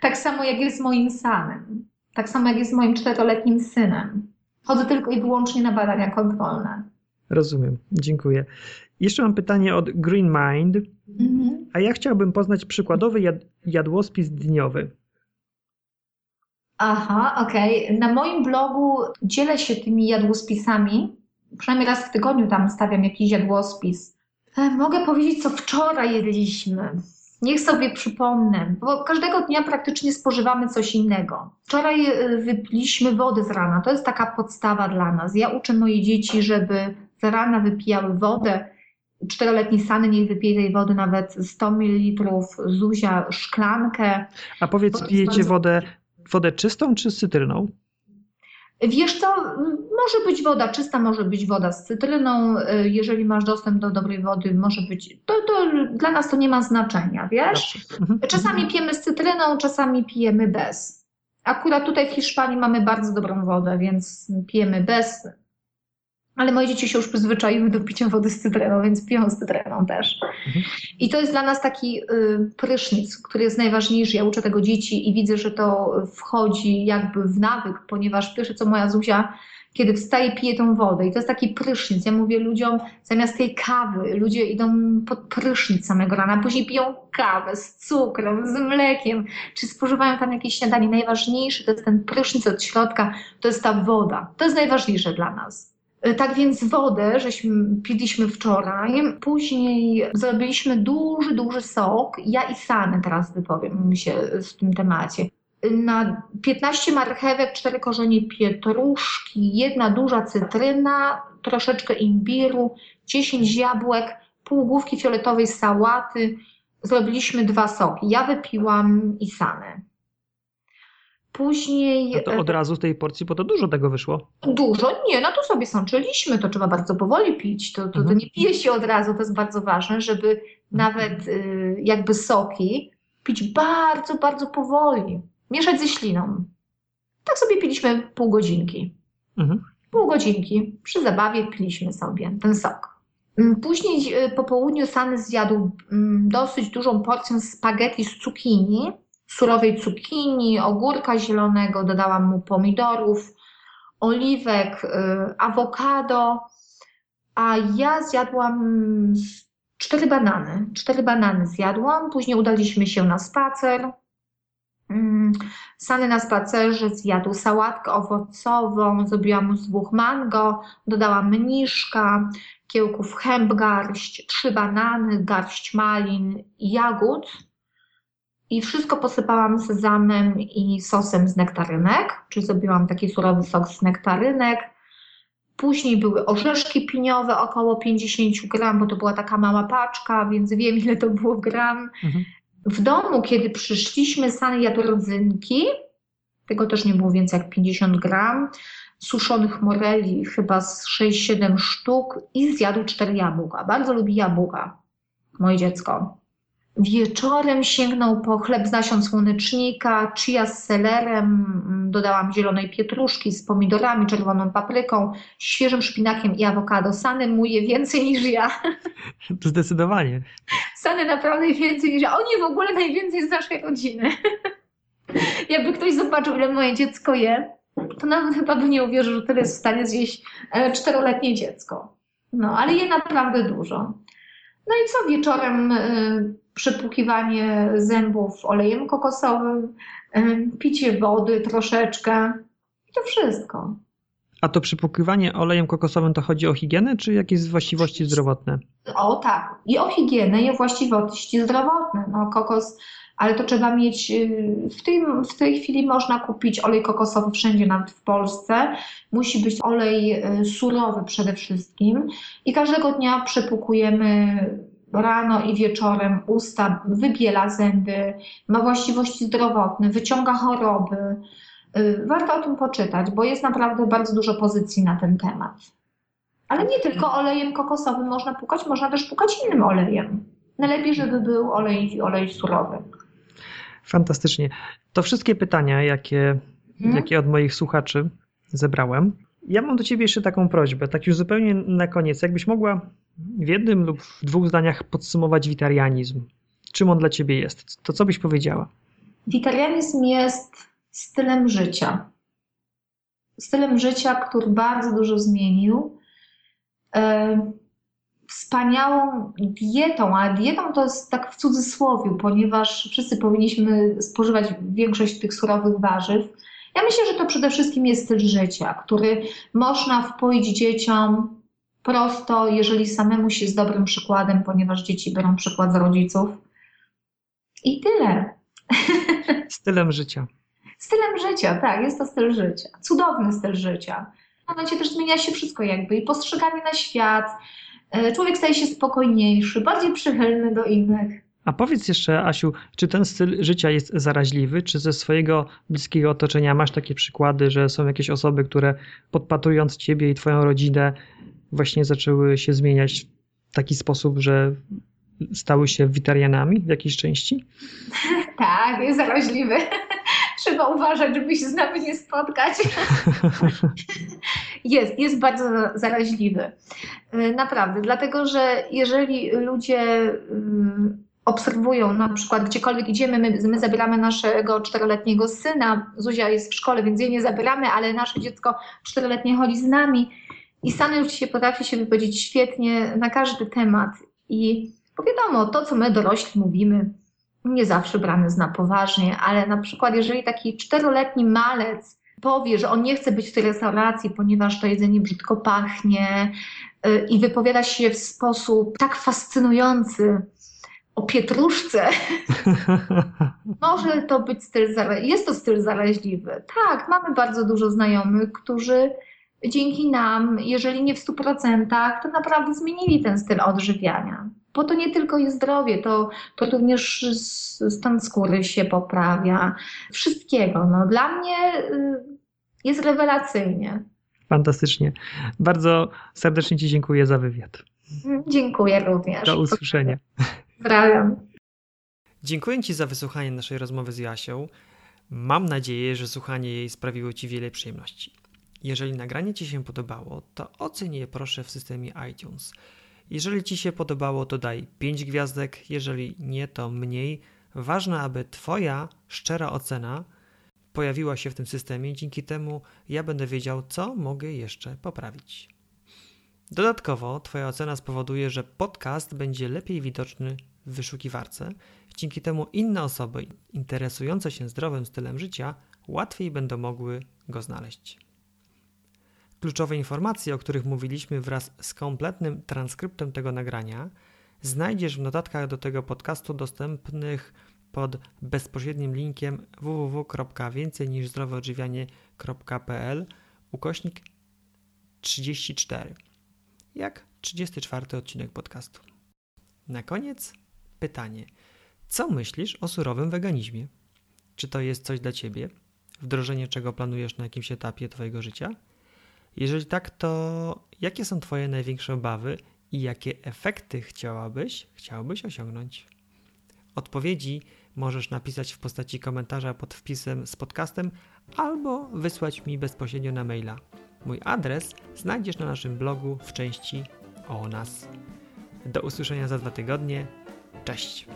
Tak samo jak jest moim sanem. Tak samo jak jest moim czteroletnim synem. Chodzę tylko i wyłącznie na badania kontrolne. Rozumiem, dziękuję. Jeszcze mam pytanie od Green Mind. Mhm. A ja chciałbym poznać przykładowy jad jadłospis dniowy. Aha, okej. Okay. Na moim blogu dzielę się tymi jadłospisami. Przynajmniej raz w tygodniu tam stawiam jakiś jadłospis. E, mogę powiedzieć, co wczoraj jedliśmy. Niech sobie przypomnę, bo każdego dnia praktycznie spożywamy coś innego. Wczoraj y, wypiliśmy wodę z rana, to jest taka podstawa dla nas. Ja uczę moje dzieci, żeby z rana wypijały wodę. Czteroletni Sany niech wypije tej wody nawet 100 ml, Zuzia szklankę. A powiedz, pijecie bardzo... wodę, wodę czystą czy z cytryną? Wiesz co, może być woda czysta, może być woda z cytryną. Y, jeżeli masz dostęp do dobrej wody, może być. To, to dla nas to nie ma znaczenia, wiesz? Mhm. Czasami pijemy z cytryną, czasami pijemy bez. Akurat tutaj w Hiszpanii mamy bardzo dobrą wodę, więc pijemy bez ale moje dzieci się już przyzwyczaiły do picia wody z cytryną, więc piją z cytryną też. Mhm. I to jest dla nas taki y, prysznic, który jest najważniejszy. Ja uczę tego dzieci i widzę, że to wchodzi jakby w nawyk, ponieważ pierwsze co moja Zuzia, kiedy wstaje, pije tą wodę i to jest taki prysznic. Ja mówię ludziom, zamiast tej kawy, ludzie idą pod prysznic samego rana, później piją kawę z cukrem, z mlekiem, czy spożywają tam jakieś śniadanie. Najważniejszy to jest ten prysznic od środka, to jest ta woda. To jest najważniejsze dla nas. E, tak więc wodę, żeśmy piliśmy wczoraj, później zrobiliśmy duży, duży sok. Ja i Sany teraz wypowiem się w tym temacie. Na 15 marchewek, 4 korzenie pietruszki, jedna duża cytryna, troszeczkę imbiru, 10 jabłek, pół główki fioletowej sałaty. Zrobiliśmy dwa soki. Ja wypiłam i Sany. Później. No to e, od razu z tej porcji, bo to dużo tego wyszło. Dużo? Nie, no to sobie sączyliśmy, to trzeba bardzo powoli pić. To, to, to mhm. nie pije się od razu, to jest bardzo ważne, żeby nawet y, jakby soki pić bardzo, bardzo powoli. Mieszać ze śliną. Tak sobie piliśmy pół godzinki. Mhm. Pół godzinki przy zabawie piliśmy sobie ten sok. Mm, później y, po południu Sany zjadł mm, dosyć dużą porcję spaghetti z cukinii surowej cukinii, ogórka zielonego, dodałam mu pomidorów, oliwek, y, awokado, a ja zjadłam cztery banany. Cztery banany zjadłam, później udaliśmy się na spacer. Mm, Sany na spacerze zjadł sałatkę owocową, zrobiłam mu z dwóch mango, dodałam mniszka, kiełków hemp garść, trzy banany, garść malin jagód i wszystko posypałam sezamem i sosem z nektarynek, czyli zrobiłam taki surowy sok z nektarynek. Później były orzeszki piniowe, około 50 gram, bo to była taka mała paczka, więc wiem ile to było gram. Mhm. W domu, kiedy przyszliśmy, San jadł rodzynki, tego też nie było więcej jak 50 gram, suszonych moreli chyba z 6-7 sztuk i zjadł 4 jabłka. Bardzo lubi jabłka, moje dziecko. Wieczorem sięgnął po chleb z nasion słonecznika, chia z selerem, dodałam zielonej pietruszki z pomidorami, czerwoną papryką, świeżym szpinakiem i awokado. Sany mu je więcej niż ja. To [LAUGHS] zdecydowanie. Sany naprawdę więcej niż ja. Oni w ogóle najwięcej z naszej rodziny. [LAUGHS] Jakby ktoś zobaczył, ile moje dziecko je, to nawet chyba by nie uwierzył, że tyle jest w stanie zjeść e, czteroletnie dziecko. No, ale je naprawdę dużo. No i co wieczorem przypłukiwanie zębów olejem kokosowym, picie wody troszeczkę i to wszystko. A to przypłukiwanie olejem kokosowym to chodzi o higienę, czy jakieś właściwości zdrowotne? O tak, i o higienę, i o właściwości zdrowotne. No, kokos ale to trzeba mieć, y, w, tym, w tej chwili można kupić olej kokosowy wszędzie, nawet w Polsce. Musi być olej y, surowy przede wszystkim i każdego dnia przepukujemy rano i wieczorem usta, wybiela zęby, ma właściwości zdrowotne, wyciąga choroby. Y, warto o tym poczytać, bo jest naprawdę bardzo dużo pozycji na ten temat. Ale nie tylko olejem kokosowym można pukać, można też pukać innym olejem. Najlepiej, żeby był olej, olej surowy. Fantastycznie. To wszystkie pytania, jakie, hmm? jakie od moich słuchaczy zebrałem. Ja mam do Ciebie jeszcze taką prośbę, tak już zupełnie na koniec. Jakbyś mogła w jednym lub w dwóch zdaniach podsumować witarianizm. Czym on dla Ciebie jest? To co byś powiedziała? Witarianizm jest stylem życia. Stylem życia, który bardzo dużo zmienił. E, wspaniałą dietą, a dietą to jest tak w cudzysłowie, ponieważ wszyscy powinniśmy spożywać większość tych surowych warzyw. Ja myślę, że to przede wszystkim jest styl życia, który można wpoić dzieciom prosto, jeżeli samemu się z dobrym przykładem, ponieważ dzieci biorą przykład z rodziców. I tyle. [LAUGHS] Stylem życia. Stylem życia, tak, jest to styl życia. Cudowny styl życia. W momencie też zmienia się wszystko jakby i postrzeganie na świat, E, człowiek staje się spokojniejszy, bardziej przychylny do innych. A powiedz jeszcze, Asiu, czy ten styl życia jest zaraźliwy? Czy ze swojego bliskiego otoczenia masz takie przykłady, że są jakieś osoby, które podpatrując ciebie i twoją rodzinę, właśnie zaczęły się zmieniać w taki sposób, że stały się witarianami w jakiejś części? [LAUGHS] tak, jest zaraźliwy. [LAUGHS] Trzeba uważać, żeby się z nami nie spotkać. [LAUGHS] jest, jest bardzo zaraźliwy. Y, naprawdę, dlatego że jeżeli ludzie y, obserwują, na przykład gdziekolwiek idziemy, my, my zabieramy naszego czteroletniego syna, Zuzia jest w szkole, więc jej nie zabieramy, ale nasze dziecko czteroletnie chodzi z nami i już się potrafi się wypowiedzieć świetnie na każdy temat i bo wiadomo, to co my dorośli mówimy, nie zawsze brane jest na poważnie, ale na przykład jeżeli taki czteroletni malec powie, że on nie chce być w tej restauracji, ponieważ to jedzenie brzydko pachnie y, i wypowiada się w sposób tak fascynujący o pietruszce, [LAUGHS] może to być styl, jest to styl zaraźliwy. Tak, mamy bardzo dużo znajomych, którzy dzięki nam, jeżeli nie w stu procentach, to naprawdę zmienili ten styl odżywiania bo to nie tylko jest zdrowie, to, to również stan skóry się poprawia, wszystkiego. No, dla mnie y, jest rewelacyjnie. Fantastycznie. Bardzo serdecznie Ci dziękuję za wywiad. Dziękuję również. Do usłyszenia. Pozdrawiam. Dziękuję Ci za wysłuchanie naszej rozmowy z Jasią. Mam nadzieję, że słuchanie jej sprawiło Ci wiele przyjemności. Jeżeli nagranie Ci się podobało, to oceń je proszę w systemie iTunes. Jeżeli Ci się podobało, to daj 5 gwiazdek, jeżeli nie, to mniej. Ważne, aby Twoja szczera ocena pojawiła się w tym systemie, dzięki temu ja będę wiedział, co mogę jeszcze poprawić. Dodatkowo Twoja ocena spowoduje, że podcast będzie lepiej widoczny w wyszukiwarce, dzięki temu inne osoby interesujące się zdrowym stylem życia łatwiej będą mogły go znaleźć. Kluczowe informacje, o których mówiliśmy wraz z kompletnym transkryptem tego nagrania, znajdziesz w notatkach do tego podcastu dostępnych pod bezpośrednim linkiem www.więcejniżzdroweodżywianie.pl ukośnik 34 jak 34 odcinek podcastu. Na koniec pytanie. Co myślisz o surowym weganizmie? Czy to jest coś dla Ciebie? Wdrożenie czego planujesz na jakimś etapie Twojego życia? Jeżeli tak, to jakie są Twoje największe obawy i jakie efekty chciałabyś, chciałbyś osiągnąć? Odpowiedzi możesz napisać w postaci komentarza pod wpisem z podcastem albo wysłać mi bezpośrednio na maila. Mój adres znajdziesz na naszym blogu w części o nas. Do usłyszenia za dwa tygodnie. Cześć!